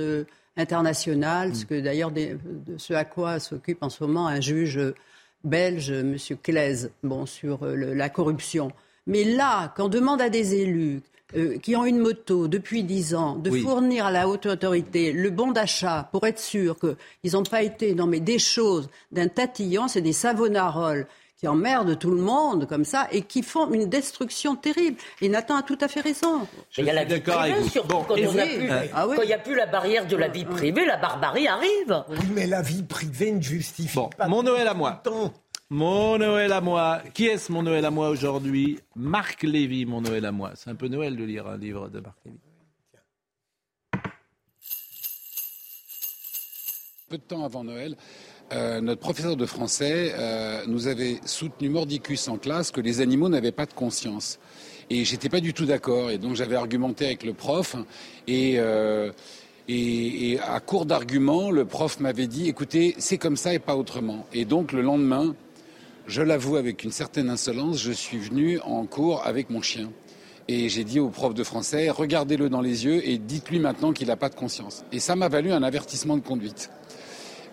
internationale, hmm. ce que d'ailleurs ce à quoi s'occupe en ce moment un juge belge, M. Claise, bon, sur la corruption. Mais là, quand on demande à des élus euh, qui ont une moto depuis 10 ans de fournir à la haute autorité le bon d'achat pour être sûr qu'ils n'ont pas été dans mais des choses d'un tatillon, c'est des savonaroles qui emmerdent tout le monde comme ça et qui font une destruction terrible. Et Nathan a tout à fait raison. il y a la vie privée, surtout quand il n'y a plus la barrière de la vie privée, la barbarie arrive. Oui, mais la vie privée ne justifie pas. Mon Noël à moi. Mon Noël à moi. Qui est-ce mon Noël à moi aujourd'hui? Marc Lévy, mon Noël à moi. C'est un peu Noël de lire un livre de Marc Lévy. Peu de temps avant Noël, euh, notre professeur de français euh, nous avait soutenu mordicus en classe que les animaux n'avaient pas de conscience. Et j'étais pas du tout d'accord. Et donc j'avais argumenté avec le prof. Euh, et, et, à court d'arguments, le prof m'avait dit écoutez, c'est comme ça et pas autrement. Et donc le lendemain, je l'avoue avec une certaine insolence, je suis venu en cours avec mon chien. Et j'ai dit au prof de français regardez-le dans les yeux et dites-lui maintenant qu'il n'a pas de conscience. Et ça m'a valu un avertissement de conduite.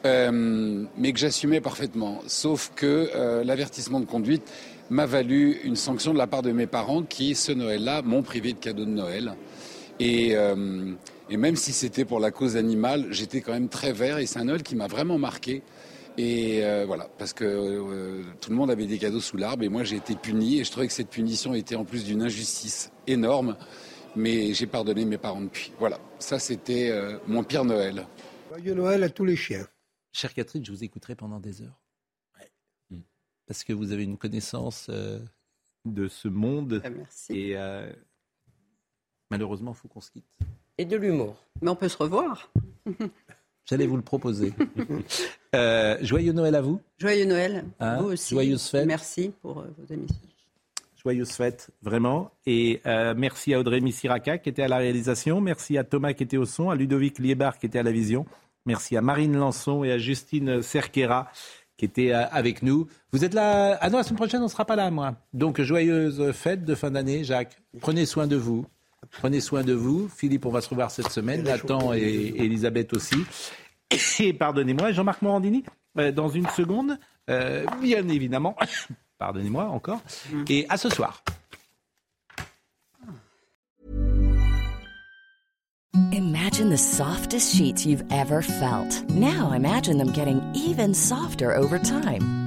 Euh, mais que j'assumais parfaitement. Sauf que euh, l'avertissement de conduite m'a valu une sanction de la part de mes parents qui, ce Noël-là, m'ont privé de cadeaux de Noël. Et, euh, et même si c'était pour la cause animale, j'étais quand même très vert et c'est un Noël qui m'a vraiment marqué. Et euh, voilà, parce que euh, tout le monde avait des cadeaux sous l'arbre et moi j'ai été puni et je trouvais que cette punition était en plus d'une injustice énorme. Mais j'ai pardonné mes parents depuis. Voilà, ça c'était mon pire Noël. Joyeux Noël à tous les chiens. Chère Catherine, je vous écouterai pendant des heures parce que vous avez une connaissance euh, de ce monde. Ah, merci. Et euh, malheureusement, il faut qu'on se quitte. Et de l'humour. Mais on peut se revoir. [LAUGHS] J'allais vous le proposer. [LAUGHS] Euh, joyeux Noël à vous. Joyeux Noël. Hein vous aussi. Joyeuse fête. Merci pour vos émissions. Joyeuse fête, vraiment. Et merci à Audrey Missiraka qui était à la réalisation. Merci à Thomas qui était au son, à Ludovic Liebar qui était à la vision. Merci à Marine Lançon et à Justine Cerquera qui était euh, avec nous. Vous êtes là Ah non, la semaine prochaine, on ne sera pas là, moi. Donc, joyeuse fête de fin d'année, Jacques. Prenez soin de vous. Prenez soin de vous. Philippe, on va se revoir cette semaine. Nathan et, Elisabeth aussi. Et pardonnez-moi, Jean-Marc Morandini, euh, dans une seconde, euh, bien évidemment. [COUGHS] pardonnez-moi encore. Mm. Et à ce soir. Imagine the softest sheets you've ever felt. Now imagine them getting even softer over time.